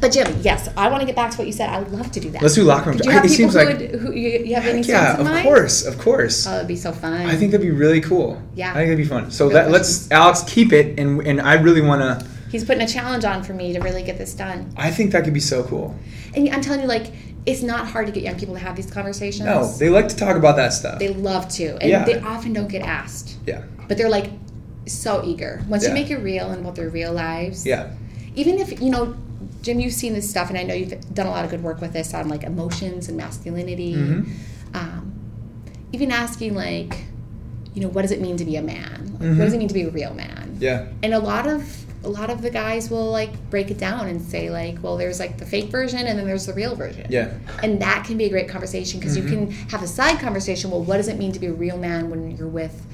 But Jim, yes, I want to get back to what you said. I would love to do that. Let's do locker room Do you talk. have It people seems who, like- would, who you, you have any Yeah, of mind? course, of course. Oh, it'd be so fun. I think that'd be really cool. Yeah. I think that'd be fun. So that, let's Alex keep it, and and I really want to. he's putting a challenge on for me to really get this done. I think that could be so cool. And I'm telling you, like, it's not hard to get young people to have these conversations. No, they like to talk about that stuff. They love to, and Yeah. they often don't get asked. yeah, But they're like so eager. Once Yeah. you make it real and about their real lives. yeah, Even if you know, Jim, you've seen this stuff, and I know you've done a lot of good work with this on like emotions and masculinity. Mhm. Um, even asking like, you know, what does it mean to be a man? Like, Mhm. What does it mean to be a real man? yeah, and a lot of a lot of the guys will like break it down and say like well there's like the fake version and then there's the real version yeah, and that can be a great conversation because Mm-hmm. you can have a side conversation well what does it mean to be a real man when you're with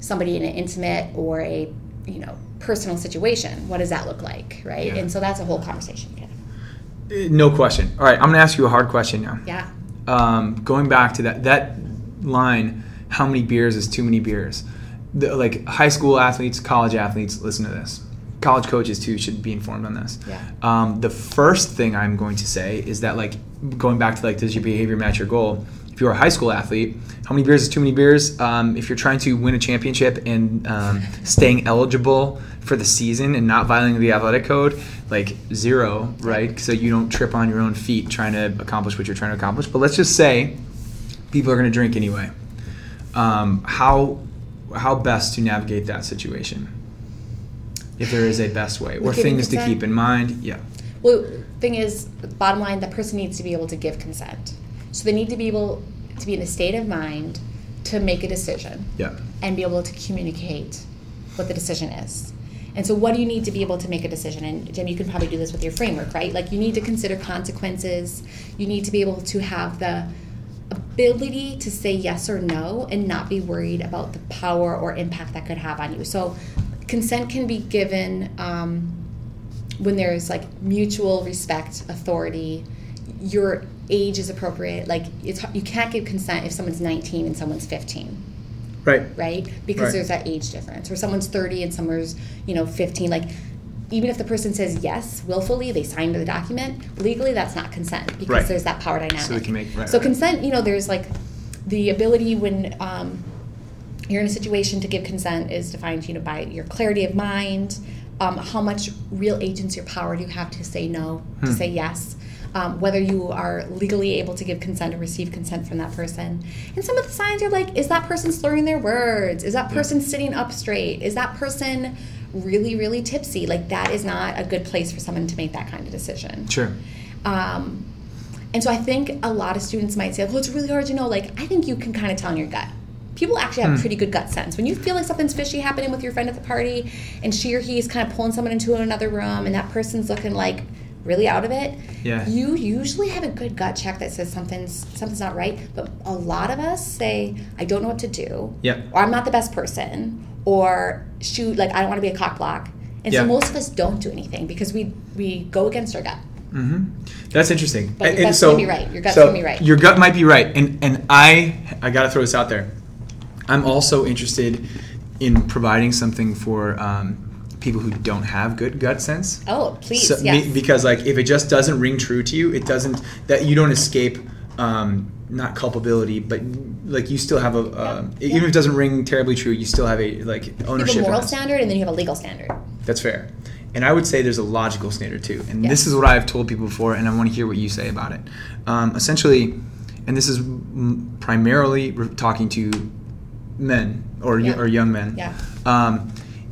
somebody in an intimate or a you know personal situation what does that look like right Yeah. and so that's a whole conversation yeah, Uh, no question. All right, I'm gonna ask you a hard question now. yeah. Um, going back to that that line, how many beers is too many beers? The, like high school athletes, college athletes, listen to this. College coaches too should be informed on this. Yeah. Um, the first thing I'm going to say is that like going back to like does your behavior match your goal? If you're a high school athlete, how many beers is too many beers? Um, if you're trying to win a championship and um, staying eligible for the season and not violating the athletic code, like zero, right? So you don't trip on your own feet trying to accomplish what you're trying to accomplish. But let's just say people are going to drink anyway. Um, how how best to navigate that situation? If there is a best way, or things to keep in mind, yeah. Well, thing is, bottom line, the person needs to be able to give consent. So they need to be able to be in a state of mind to make a decision Yeah. and be able to communicate what the decision is. And so, what do you need to be able to make a decision? And Jim, you can probably do this with your framework, right? Like, you need to consider consequences. You need to be able to have the ability to say yes or no and not be worried about the power or impact that could have on you. So, consent can be given um, when there's like mutual respect, authority. Your age is appropriate. Like, it's you can't give consent if someone's 19 and someone's 15 Right. right? Because Right. there's that age difference. Or someone's 30 and someone's, you know, 15. Like, even if the person says yes willfully, they signed the document, legally that's not consent because Right. there's that power dynamic. So they can make- right, so right. consent, you know, there's like the ability when um, you're in a situation to give consent is defined, you know, by your clarity of mind, um, how much real agency or power do you have to say no, Hmm. to say yes. Um, whether you are legally able to give consent or receive consent from that person. And some of the signs are like, is that person slurring their words? Is that person sitting up straight? Is that person really, really tipsy? Like, that is not a good place for someone to make that kind of decision. Sure. Um, and so I think a lot of students might say, well, it's really hard to know. Like, I think you can kind of tell in your gut. People actually have pretty good gut sense. When you feel like something's fishy happening with your friend at the party and she or he is kind of pulling someone into another room and that person's looking like really out of it, Yeah. you usually have a good gut check that says something's something's not right. But a lot of us say, I don't know what to do. Yep. Or I'm not the best person. Or shoot, like I don't want to be a cock block. And Yeah. so most of us don't do anything because we we go against our gut. hmm That's interesting. But your And- gonna be right. Your gut's so gonna be right. Your gut might be right, and and I I got to throw this out there. I'm also interested in providing something for um, people who don't have good gut sense. Oh, please, So- yes. me- because like if it just doesn't ring true to you, it doesn't that you don't escape um, not culpability, but like you still have a uh, Yeah. even if it doesn't ring terribly true, you still have a like you have ownership. a moral standard and then you have a legal standard. That's fair. And I would say there's a logical standard too. And Yes. this is what I've told people before, and I want to hear what you say about it. Um, essentially, and this is primarily talking to men or, y- or young men. Yeah. Um,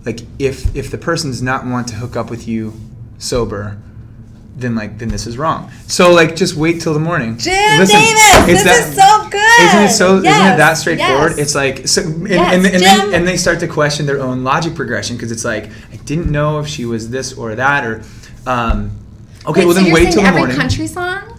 like if if the person does not want to hook up with you sober, then like then this is wrong. So like just wait till the morning. Jim Listen, Davis, this that- is so good. Isn't it so? isn't it that straightforward? yes. It's like, so, and, Yes, and, and, they, and they start to question their own logic progression because it's like, I didn't know if she was this or that, or, um, okay, Wait, well so then wait till the every morning. country song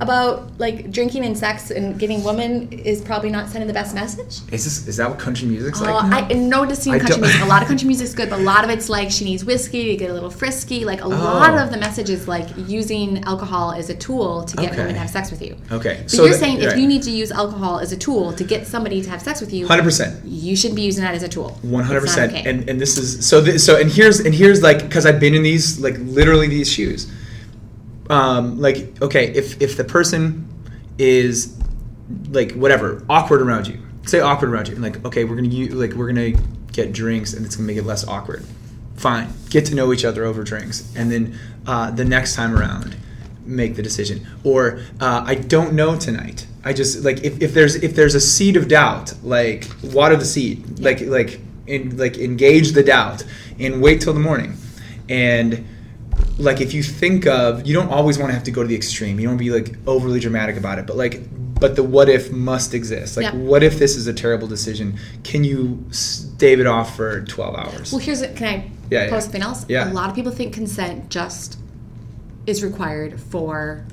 about like drinking and sex and getting women is probably not sending the best message. Is this is that what country music's like? now? I, and no dissing I country don't- music. A lot of country music's good, but a lot of it's like she needs whiskey to get a little frisky. Like a oh. lot Oh. of the message is like using alcohol as a tool to get Okay. women to have sex with you. okay, But so you're the- saying if you need to use alcohol as a tool to get somebody to have sex with you, hundred percent. you shouldn't be using that as a tool. One hundred percent. and and this is so. Th- so and here's and here's like because I've been in these like literally these shoes. Um, like okay, if if the person is like whatever awkward around you, say awkward around you, and like okay, we're gonna use, like we're gonna get drinks and it's gonna make it less awkward. Fine, get to know each other over drinks, and then uh, the next time around, make the decision. Or uh, I don't know tonight. I just like if, if there's if there's a seed of doubt, like water the seed, like like in, like engage the doubt and wait till the morning. And like if you think of you don't always want to have to go to the extreme. You don't be like overly dramatic about it, but like but the what if must exist. Like Yeah. what if this is a terrible decision? Can you stave it off for 12 hours? Well, here's a, can I Yeah, post yeah. something else? Yeah. A lot of people think consent just is required for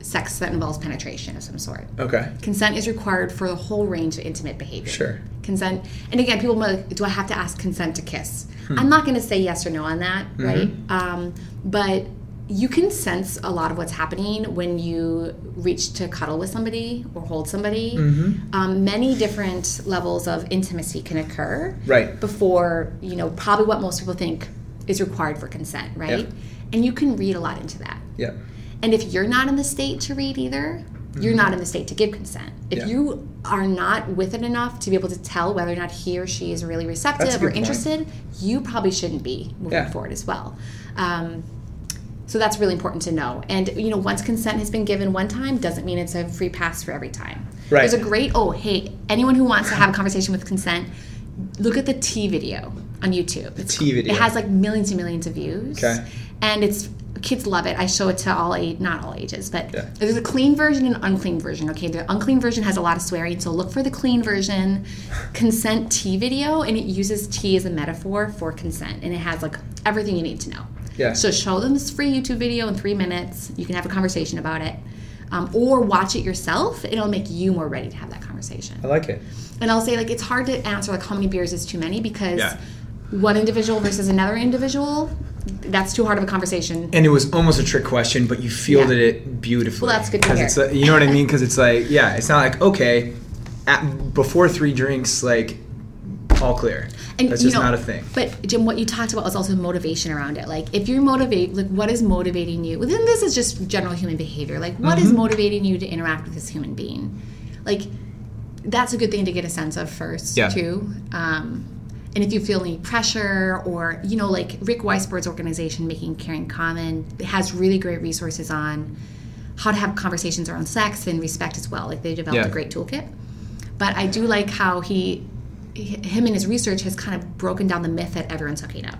sex that involves penetration of some sort. okay. Consent is required for the whole range of intimate behavior. Sure. Consent, and again, people might like, do I have to ask consent to kiss? Hmm. I'm not going to say yes or no on that, Mm-hmm. right? Um, but you can sense a lot of what's happening when you reach to cuddle with somebody or hold somebody. Mm-hmm. Um, many different levels of intimacy can occur Right. before you know probably what most people think is required for consent, right? Yeah. And you can read a lot into that. Yeah. And if you're not in the state to read either, you're not in the state to give consent. If. Yeah. you are not with it enough to be able to tell whether or not he or she is really receptive or point. interested, you probably shouldn't be moving Yeah. forward as well. Um, so that's really important to know. And you know, once consent has been given one time, doesn't mean it's a free pass for every time. Right. There's a great oh hey, anyone who wants to have a conversation with consent, look at the tea video on YouTube. It's, tea video. It has like millions and millions of views. Okay. And it's kids love it. I show it to all age, not all ages, but Yeah. there's a clean version and unclean version. Okay, the unclean version has a lot of swearing, so look for the clean version. Consent tea video, and it uses tea as a metaphor for consent, and it has like everything you need to know. Yeah. So show them this free YouTube video in three minutes. You can have a conversation about it, um, or watch it yourself. It'll make you more ready to have that conversation. I like it. And I'll say like it's hard to answer like how many beers is too many because Yeah. one individual versus another individual, that's too hard of a conversation. And it was almost a trick question, but you fielded Yeah. it beautifully. Well, that's good to hear. It's, uh, you know what I mean? Because it's like, yeah, it's not like okay, at, before three drinks, like all clear. And that's just know, not a thing. But Jim, what you talked about was also motivation around it. Like if you're motivate, like what is motivating you? Well, then this is just general human behavior. Like what is Mm-hmm. motivating you to interact with this human being? Like that's a good thing to get a sense of first Yeah. too. Um, and if you feel any pressure or you know like rick Weissbourd's organization making caring common has really great resources on how to have conversations around sex and respect as well. Like they developed Yeah. a great toolkit. But i do like how he him and his research has kind of broken down the myth that everyone's hooking up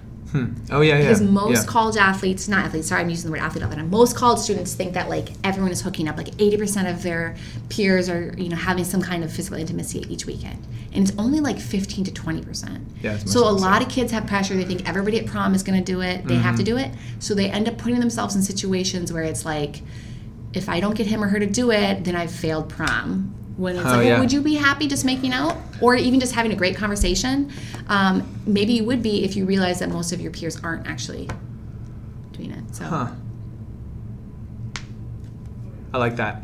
Oh yeah, yeah. because most yeah. college athletes, not athletes, sorry, I'm using the word athlete all the time. Most college students think that like everyone is hooking up. Like 80% of their peers are, you know, having some kind of physical intimacy each weekend, and it's only like 15 to 20%. Yeah, so a lot of kids have pressure. They think everybody at prom is going to do it. They have to Mm-hmm. do it. So they end up putting themselves in situations where it's like, if I don't get him or her to do it, then I've failed prom. When it's Oh, like, well, would you be happy just making out, or even just having a great conversation? Um, maybe you would be if you realize that most of your peers aren't actually doing it. So Huh. I like that.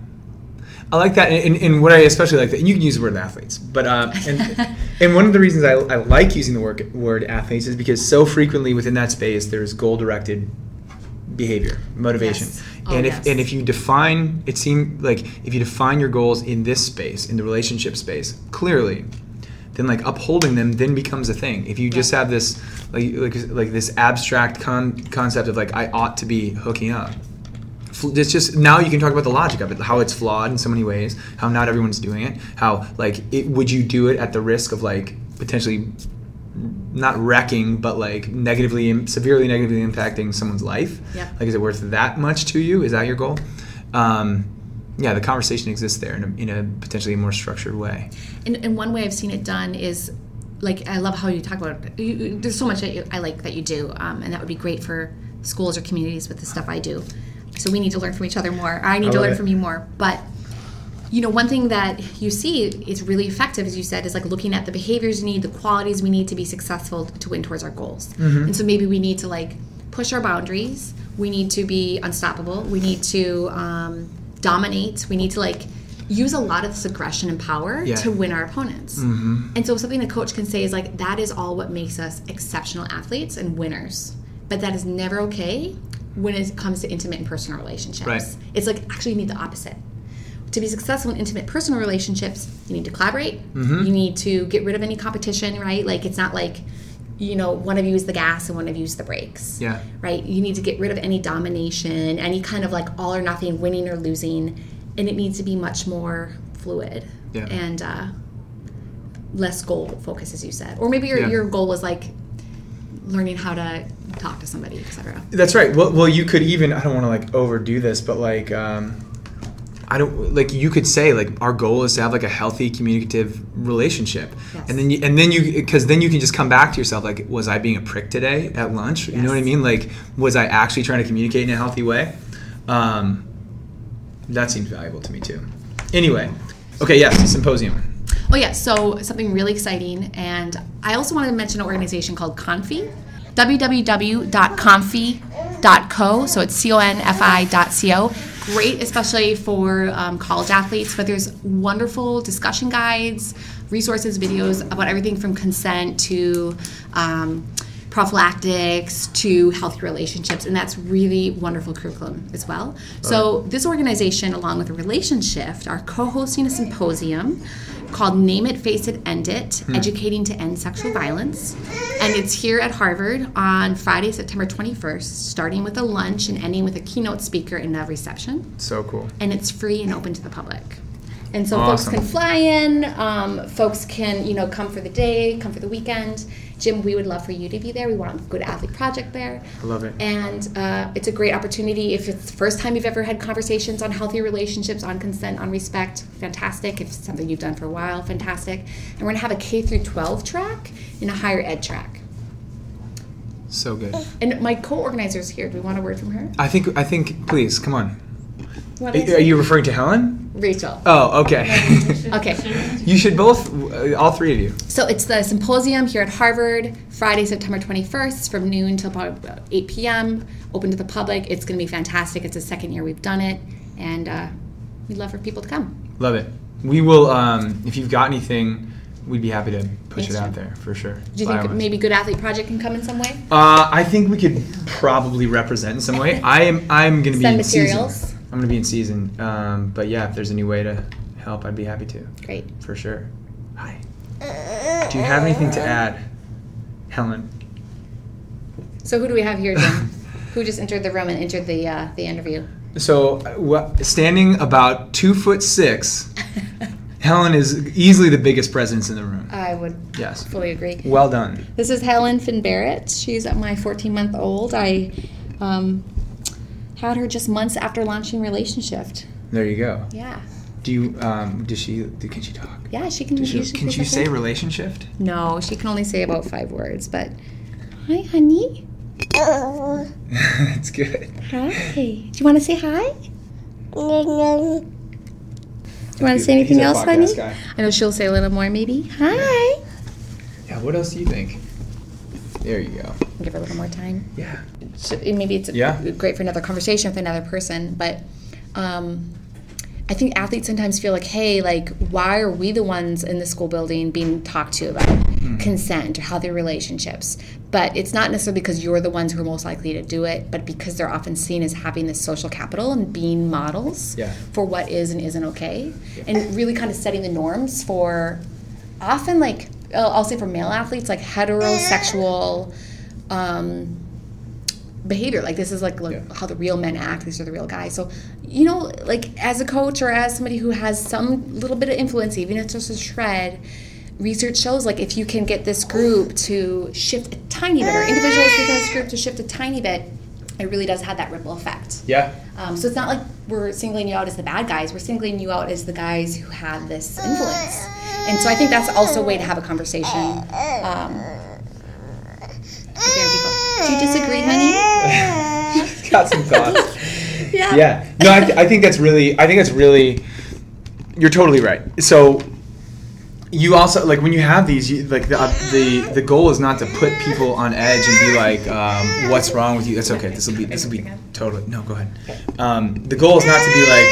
I like that, and, and, and what I especially like that, and you can use the word athletes, but um, and, and one of the reasons I, I like using the word, word athletes is because so frequently within that space there's goal directed behavior, motivation, Yes. Oh, and if yes. and if you define, it seems like if you define your goals in this space, in the relationship space, clearly, then like upholding them then becomes a thing. If you just have this like like like this abstract con- concept of like I ought to be hooking up. It's just now you can talk about the logic of it, how it's flawed in so many ways, how not everyone's doing it, how like it, would you do it at the risk of like potentially not wrecking, but like negatively, severely negatively impacting someone's life. Yep. Like, is it worth that much to you? Is that your goal? Um, yeah, the conversation exists there in a, in a potentially more structured way. And, and one way I've seen it done is like I love how you talk about. You, you- there's so much that you, I like that you do, um, and that would be great for schools or communities with the stuff I do. So we need to learn from each other more. I need I to learn it. from you more. But you know, one thing that you see is really effective, as you said, is like looking at the behaviors we need, the qualities we need to be successful to win towards our goals. And so maybe we need to like push our boundaries. We need to be unstoppable. We need to um, dominate. We need to like use a lot of this aggression and power Yeah. to win our opponents. And so something a coach can say is like that is all what makes us exceptional athletes and winners. But that is never okay when it comes to intimate and personal relationships. Right. It's like actually you need the opposite. To be successful in intimate personal relationships, you need to collaborate. Mm-hmm. You need to get rid of any competition, right? Like it's not like you know one of you is the gas and one of you is the brakes. Yeah. Right? You need to get rid of any domination, any kind of like all or nothing, winning or losing, and it needs to be much more fluid Yeah. and uh, less goal focus, as you said. Or maybe your, Yeah. your goal was like learning how to talk to somebody, etc. That's right. Well, well, you could even I don't want to like overdo this, but like um, I don't like you could say like our goal is to have like a healthy communicative relationship, Yes. and then you, and then you because then you can just come back to yourself like was I being a prick today at lunch? You know what I mean? Like was I actually trying to communicate in a healthy way? Um, that seems valuable to me too. Anyway, okay, yes, symposium. Oh yeah, so something really exciting, and I also wanted to mention an organization called Confi, www.confi.co. So it's c Great, especially for um, college athletes. But there's wonderful discussion guides, resources, videos about everything from consent to um, prophylactics to healthy relationships and that's really wonderful curriculum as well. So this organization along with RelationShift are co-hosting a symposium called name it face it end it hmm. educating to end sexual violence. And it's here at harvard on friday september 21st starting with a lunch and ending with a keynote speaker and a reception. So cool. and it's free and open to the public. And so Awesome. folks can fly in, um, folks can, you know, come for the day, come for the weekend. Jim, we would love for you to be there. We want a good athlete project there. I love it. And uh, it's a great opportunity. If it's the first time you've ever had conversations on healthy relationships, on consent, on respect, fantastic. If it's something you've done for a while, fantastic. And we're gonna have a K through 12 track and a higher ed track. So good. And my co-organizer is here. Do we want a word from her? I think I think please come on. What Are is you referring to Helen? Rachel. Oh, okay. Okay. You should both, uh, all three of you. So it's the symposium here at Harvard, Friday, September 21st, from noon till about 8 p.m. Open to the public. It's going to be fantastic. It's the second year we've done it, and uh, we'd love for people to come. Love it. We will, um, if you've got anything, we'd be happy to push Thanks, it out Jim. there for sure. Do you By all think means. maybe Good Athlete Project can come in some way? Uh, I think we could probably represent in some way. I am. I'm going to be Send in materials. Season. I'm going to be in season. Um, but yeah, if there's any way to help, I'd be happy to Great. for sure. Hi. Do you have anything to add, Helen? So who do we have here, Jim? who just entered the room and entered the uh, the interview? So, uh, standing about two foot six, Helen is easily the biggest presence in the room. I would Yes. fully agree. Well done. This is Helen Finn Barrett. She's my 14 month old. I um, had her just months after launching RelationShift. There you go. Yeah. Do you? Um, does she? Can she talk? Yeah, she can. Does she, can she say RelationShift? No, she can only say about five words, but hi, honey. That's good. Hi. Do you want to say hi? Do you want to say anything else, honey? guy. I know she'll say a little more, maybe. Hi. Yeah. What else do you think? There you go. Give her a little more time. Yeah. So, maybe it's Yeah. great for another conversation with another person, but um, I think athletes sometimes feel like, hey, like, why are we the ones in the school building being talked to about Hmm. consent or healthy relationships? But it's not necessarily because you're the ones who are most likely to do it, but because they're often seen as having this social capital and being models Yeah. for what is and isn't okay, and really kind of setting the norms for often like I'll, I'll say for male athletes, like heterosexual um, behavior. Like this is like, like Yeah. how the real men act. These are the real guys. So you know, like as a coach or as somebody who has some little bit of influence, even if it's just a shred. Research shows like if you can get this group to shift a tiny bit, or individuals within this group to shift a tiny bit, it really does have that ripple effect. Yeah. Um, so it's not like we're singling you out as the bad guys. We're singling you out as the guys who have this influence. And so I think that's also a way to have a conversation. Um, with young people. Do you disagree, honey? She's Got some thoughts. Yeah. yeah. No, I, th- I think that's really. I think that's really. You're totally right. So. You also like when you have these, you, like the, uh, the the goal is not to put people on edge and be like, um, "What's wrong with you?" That's okay. This will be this will be totally no. Go ahead. Um, the goal is not to be like.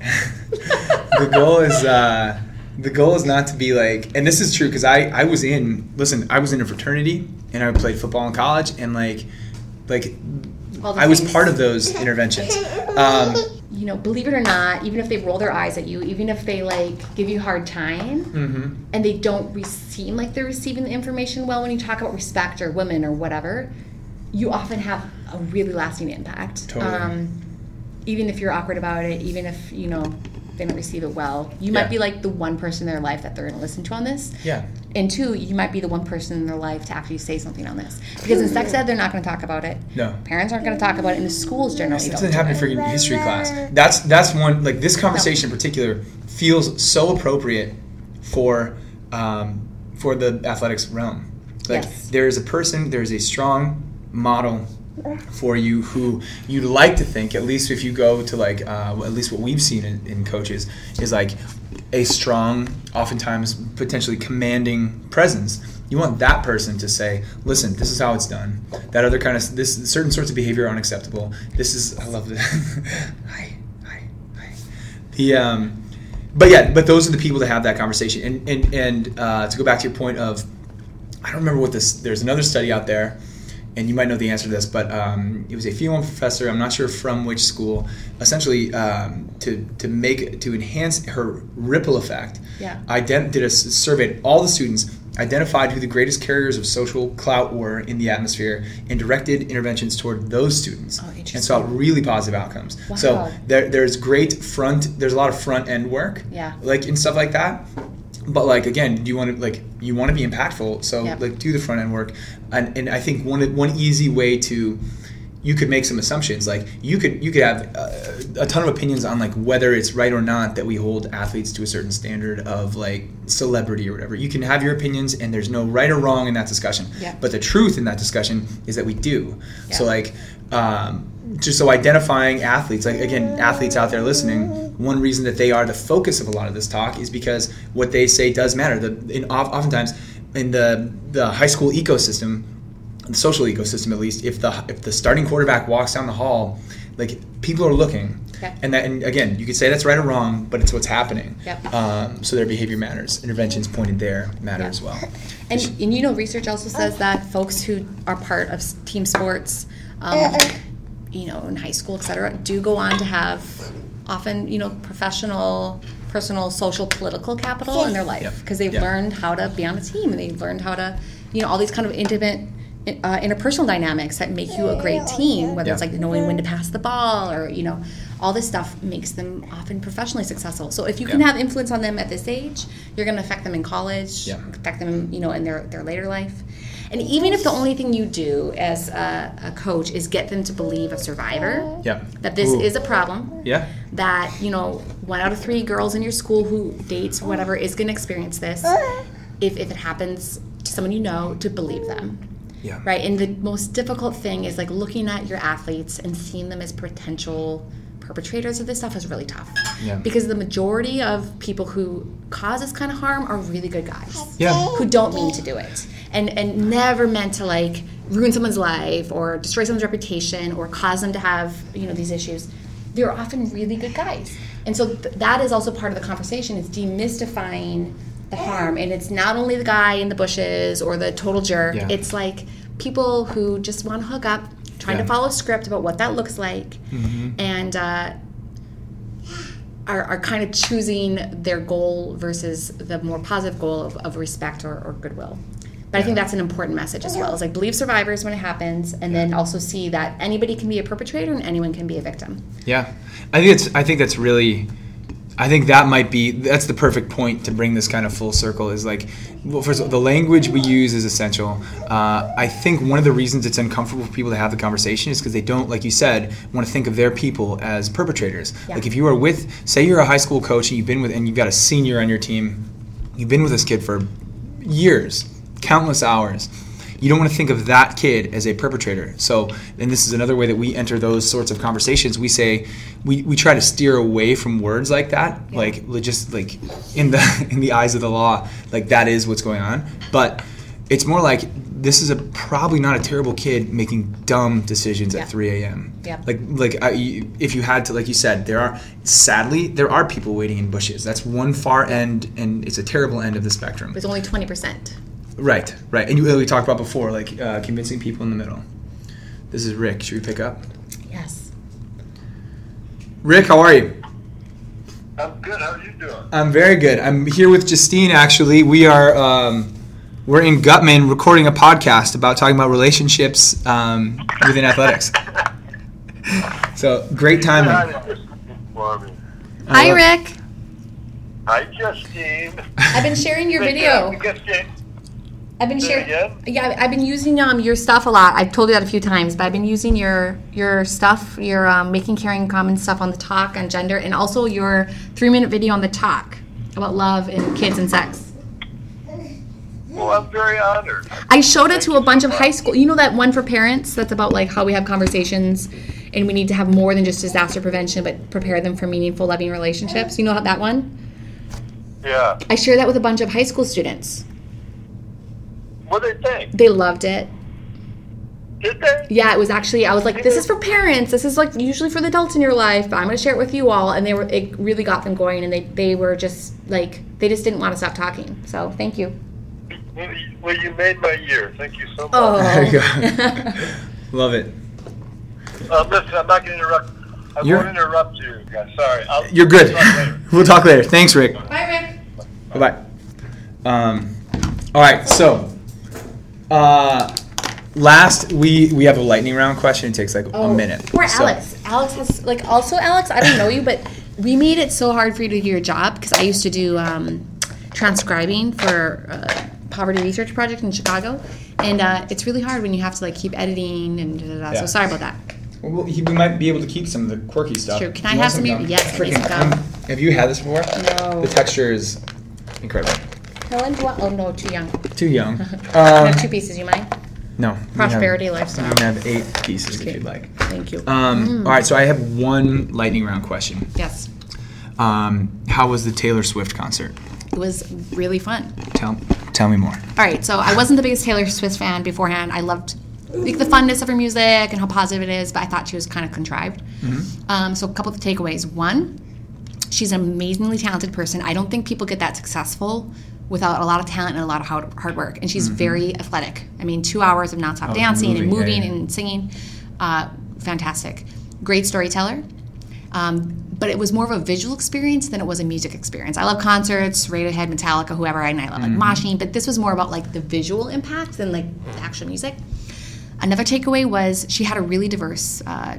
the goal is uh, the goal is not to be like, and this is true because I I was in listen I was in a fraternity and I played football in college and like like I was part of those interventions. Um, You know, believe it or not, even if they roll their eyes at you, even if they like give you a hard time, mhm. and they don't re- seem like they're receiving the information well when you talk about respect or women or whatever, you often have a really lasting impact. Totally. Um, even if you're awkward about it, even if you know they don't receive it well, you Yeah. might be like the one person in their life that they're going to listen to on this. Yeah. And two, you might be the one person in their life to actually say something on this because in sex ed they're not going to talk about it. No. Parents aren't going to talk about it, and the schools generally That don't. doesn't happen for your history class. That's that's one like this conversation in particular feels so appropriate for um, for the athletics realm. Like Yes. there is a person, there is a strong model for you who you'd like to think, at least if you go to like uh, at least what we've seen in, in coaches is like a strong, oftentimes potentially commanding presence. You want that person to say, "Listen, this is how it's done. That other kind of this certain sorts of behavior are unacceptable. This is I love this. hi, hi, hi. The um, but yeah, but those are the people to have that conversation. And and and uh, to go back to your point of, I don't remember what this. There's another study out there, and you might know the answer to this, but um, it was a female professor. I'm not sure from which school. Essentially, um, to to make to enhance her ripple effect. Yeah. Ident- did a survey all the students, identified who the greatest carriers of social clout were in the atmosphere, and directed interventions toward those students, Oh, and saw really positive outcomes. So there, there's great front. There's a lot of front end work Yeah. like and stuff like that but like again you want to like you want to be impactful so Yep. like do the front end work. And, and i think one one easy way to you could make some assumptions like you could you could have uh, a ton of opinions on like whether it's right or not that we hold athletes to a certain standard of like celebrity or whatever. You can have your opinions and there's no right or wrong in that discussion. Yeah. but the truth in that discussion is that we do. So like um, just so identifying athletes like again athletes out there listening one reason that they are the focus of a lot of this talk is because what they say does matter the in, oftentimes in the the high school ecosystem the social ecosystem at least if the if the starting quarterback walks down the hall like people are looking Okay. and that and again you could say that's right or wrong but it's what's happening Yep. um, so their behavior matters interventions pointed there matter Yeah. as well And, and you know, research also says that folks who are part of team sports, um, you know, in high school, et cetera, do go on to have often, you know, professional, personal, social, political capital in their life because they've Yeah. learned how to be on a team and they've learned how to, you know, all these kind of intimate. Uh, interpersonal dynamics that make you a great team, whether it's Yeah. like knowing when to pass the ball or you know, all this stuff makes them often professionally successful. So if you can Yeah. have influence on them at this age, you're going to affect them in college, Yeah. affect them, you know, in their, their later life. And even if the only thing you do as a, a coach is get them to believe a survivor, yeah that this Ooh. is a problem, yeah that, you know, one out of three girls in your school who dates, whatever, is going to experience this, if, if it happens to someone you know, to believe them. yeah Right. And the most difficult thing is like looking at your athletes and seeing them as potential perpetrators of this stuff is really tough. Yeah. Because the majority of people who cause this kind of harm are really good guys. Yeah. Who don't mean to do it. And and never meant to like ruin someone's life or destroy someone's reputation or cause them to have, you know, these issues. They're often really good guys. And so th- that is also part of the conversation is demystifying the harm and it's not only the guy in the bushes or the total jerk Yeah. it's like people who just want to hook up trying Yeah. to follow a script about what that looks like and uh, are, are kind of choosing their goal versus the more positive goal of, of respect or, or goodwill. But I think that's an important message as well. Is like believe survivors when it happens, and then also see that anybody can be a perpetrator and anyone can be a victim. Yeah, I think it's. I think that's really. I think that might be that's the perfect point to bring this kind of full circle. Is like, well, first of all, the language we use is essential. Uh, I think one of the reasons it's uncomfortable for people to have the conversation is because they don't, like you said, want to think of their people as perpetrators. Yeah. Like if you are with, say, you're a high school coach and you've been with, and you've got a senior on your team, you've been with this kid for years, countless hours. You don't want to think of that kid as a perpetrator. So, and this is another way that we enter those sorts of conversations. We say, we, we try to steer away from words like that, like like just like in the in the eyes of the law, like that is what's going on. But it's more like this is a probably not a terrible kid making dumb decisions Yeah. at 3 a.m. Yeah. Like like I, you- if you had to, like you said, there are sadly there are people waiting in bushes. That's one far end, and it's a terrible end of the spectrum. It's only twenty percent. Right, right. And you, we talked about before, like uh, convincing people in the middle. This is Rick. Should we pick up? Yes. Rick, how are you? I'm good. How are you doing? I'm very good. I'm here with Justine. Actually, we are um, we're in Gutman recording a podcast about talking about relationships um, within athletics. So great timing. Hi, for me. I Hi, love- Rick. Hi, Justine. I've been sharing your video. Justine. I've been sharing. Yeah, I've been using um your stuff a lot. I've told you that a few times, but I've been using your your stuff, your um, making caring common stuff on the talk on gender, and also your three minute video on the talk about love and kids and sex. Well, I'm very honored. I showed it to a bunch of high school. You know that one for parents that's about like how we have conversations and we need to have more than just disaster prevention, but prepare them for meaningful, loving relationships. You know how that one? Yeah. I shared that with a bunch of high school students. What do they think? They loved it. Did they? Yeah, it was actually. I was like, "This is for parents. This is like usually for the adults in your life, but I'm going to share it with you all." And they were. It really got them going, and they they were just like they just didn't want to stop talking. So thank you. Well, you- made my year. Thank you so much. Oh, There you go. Love it. Uh, listen, I'm not going to interrupt. I You're- won't interrupt you guys. Sorry. I'll, You're good. Talk. We'll talk later. Thanks, Rick. Bye, Rick. Bye bye. Um, all right, so uh, last we we have a lightning round question. It takes like a minute. Oh, Poor So- Alex. Alex has like also Alex. I don't know you, but we made it so hard for you to do your job because I used to do um, transcribing for uh, Poverty Research Project in Chicago, and uh, it's really hard when you have to like keep editing and da, da, da. Yeah. so sorry about that. Well, he, we might be able to keep some of the quirky stuff. True. Can Do I have want some of your- yes, Freaking- some um, have you had this before? No. The texture is incredible. Helen, want? Oh no, too young. Too young. I Um, have two pieces. You mind? no. have- Prosperity lifestyle. You can have eight pieces if Okay. you'd like. Thank you. Um, All right, so I have one lightning round question. yes, Um, how was the Taylor Swift concert? it was really fun. Tell tell me more. All right, so I wasn't the biggest Taylor Swift fan beforehand. I loved like the funness of her music and how positive it is, but I thought she was kind of contrived. Um, so a couple of takeaways. One, she's an amazingly talented person. I don't think people get that successful without a lot of talent and a lot of hard, hard work. And she's very athletic. I mean, two hours of nonstop Oh, dancing and moving, yeah, yeah. and singing, uh, fantastic. Great storyteller. Um, but it was more of a visual experience than it was a music experience. I love concerts, Radiohead, Metallica, whoever, and I love like moshing, but this was more about like the visual impact than like the actual music. Another takeaway was she had a really diverse uh,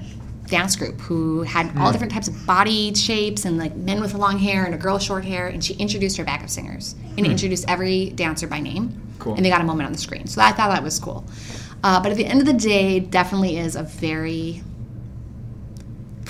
dance group who had all different types of body shapes and like men with long hair and a girl with short hair, and she introduced her backup singers and introduced every dancer by name. Cool. And they got a moment on the screen. So I thought that was cool. Uh, but at the end of the day, definitely is a very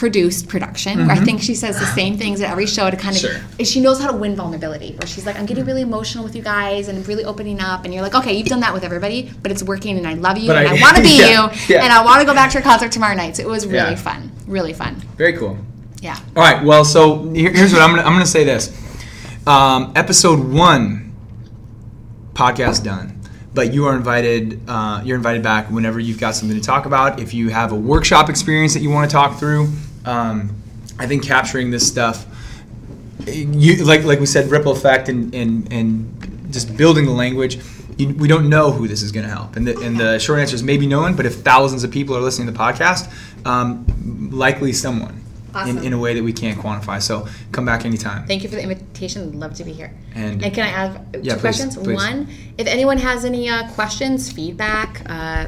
produced production where I think she says the same things at every show to kind of Sure. she knows how to win vulnerability where she's like I'm getting really emotional with you guys and really opening up and you're like okay you've done that with everybody but it's working and I love you But and I- I, want to be yeah, you yeah. and I want to go back to your concert tomorrow night so it was really Yeah. fun really fun Very cool. yeah All right. Well, so here- here's what I'm gonna I'm gonna say this. Um, episode one, podcast done. But you are invited. Uh, you're invited back whenever you've got something to talk about. If you have a workshop experience that you want to talk through, um, I think capturing this stuff, you like like we said, ripple effect and and and just building the language. You, we don't know who this is going to help, and the, and the short answer is maybe no one. But if thousands of people are listening to the podcast, um, likely someone Awesome. in, in a way that we can't quantify. So come back anytime. Thank you for the invitation. Love to be here. And- can I ask two Yeah, please, questions? please. One, if anyone has any uh, questions, feedback, uh,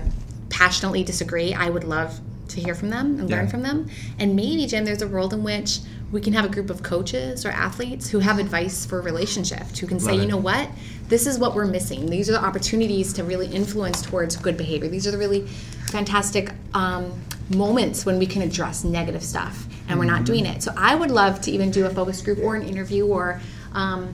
passionately disagree, I would love to hear from them and learn Yeah. from them. And maybe, Jim, there's a world in which we can have a group of coaches or athletes who have advice for relationships, who can say, Love you know what, this is what we're missing. These are the opportunities to really influence towards good behavior. These are the really fantastic um, moments when we can address negative stuff and we're Mm-hmm. not doing it. So I would love to even do a focus group or an interview or um,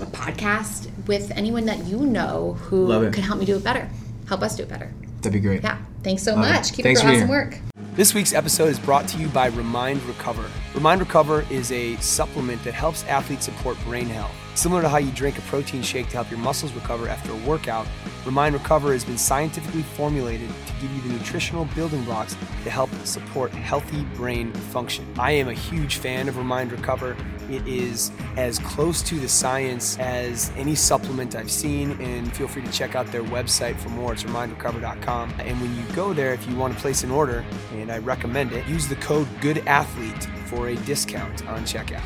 a podcast with anyone that you know who could help me do it better, help us do it better. That'd be great. Yeah. Thanks so much. Keep Thanks up for your awesome work. This week's episode is brought to you by Remind Recover. Remind Recover is a supplement that helps athletes support brain health. Similar to how you drink a protein shake to help your muscles recover after a workout, Remind Recover has been scientifically formulated to give you the nutritional building blocks to help support healthy brain function. I am a huge fan of Remind Recover. It is as close to the science as any supplement I've seen, and feel free to check out their website for more. It's remindrecover.com. And when you go there, if you want to place an order, and I recommend it, use the code GOODATHLETE for a discount on checkout.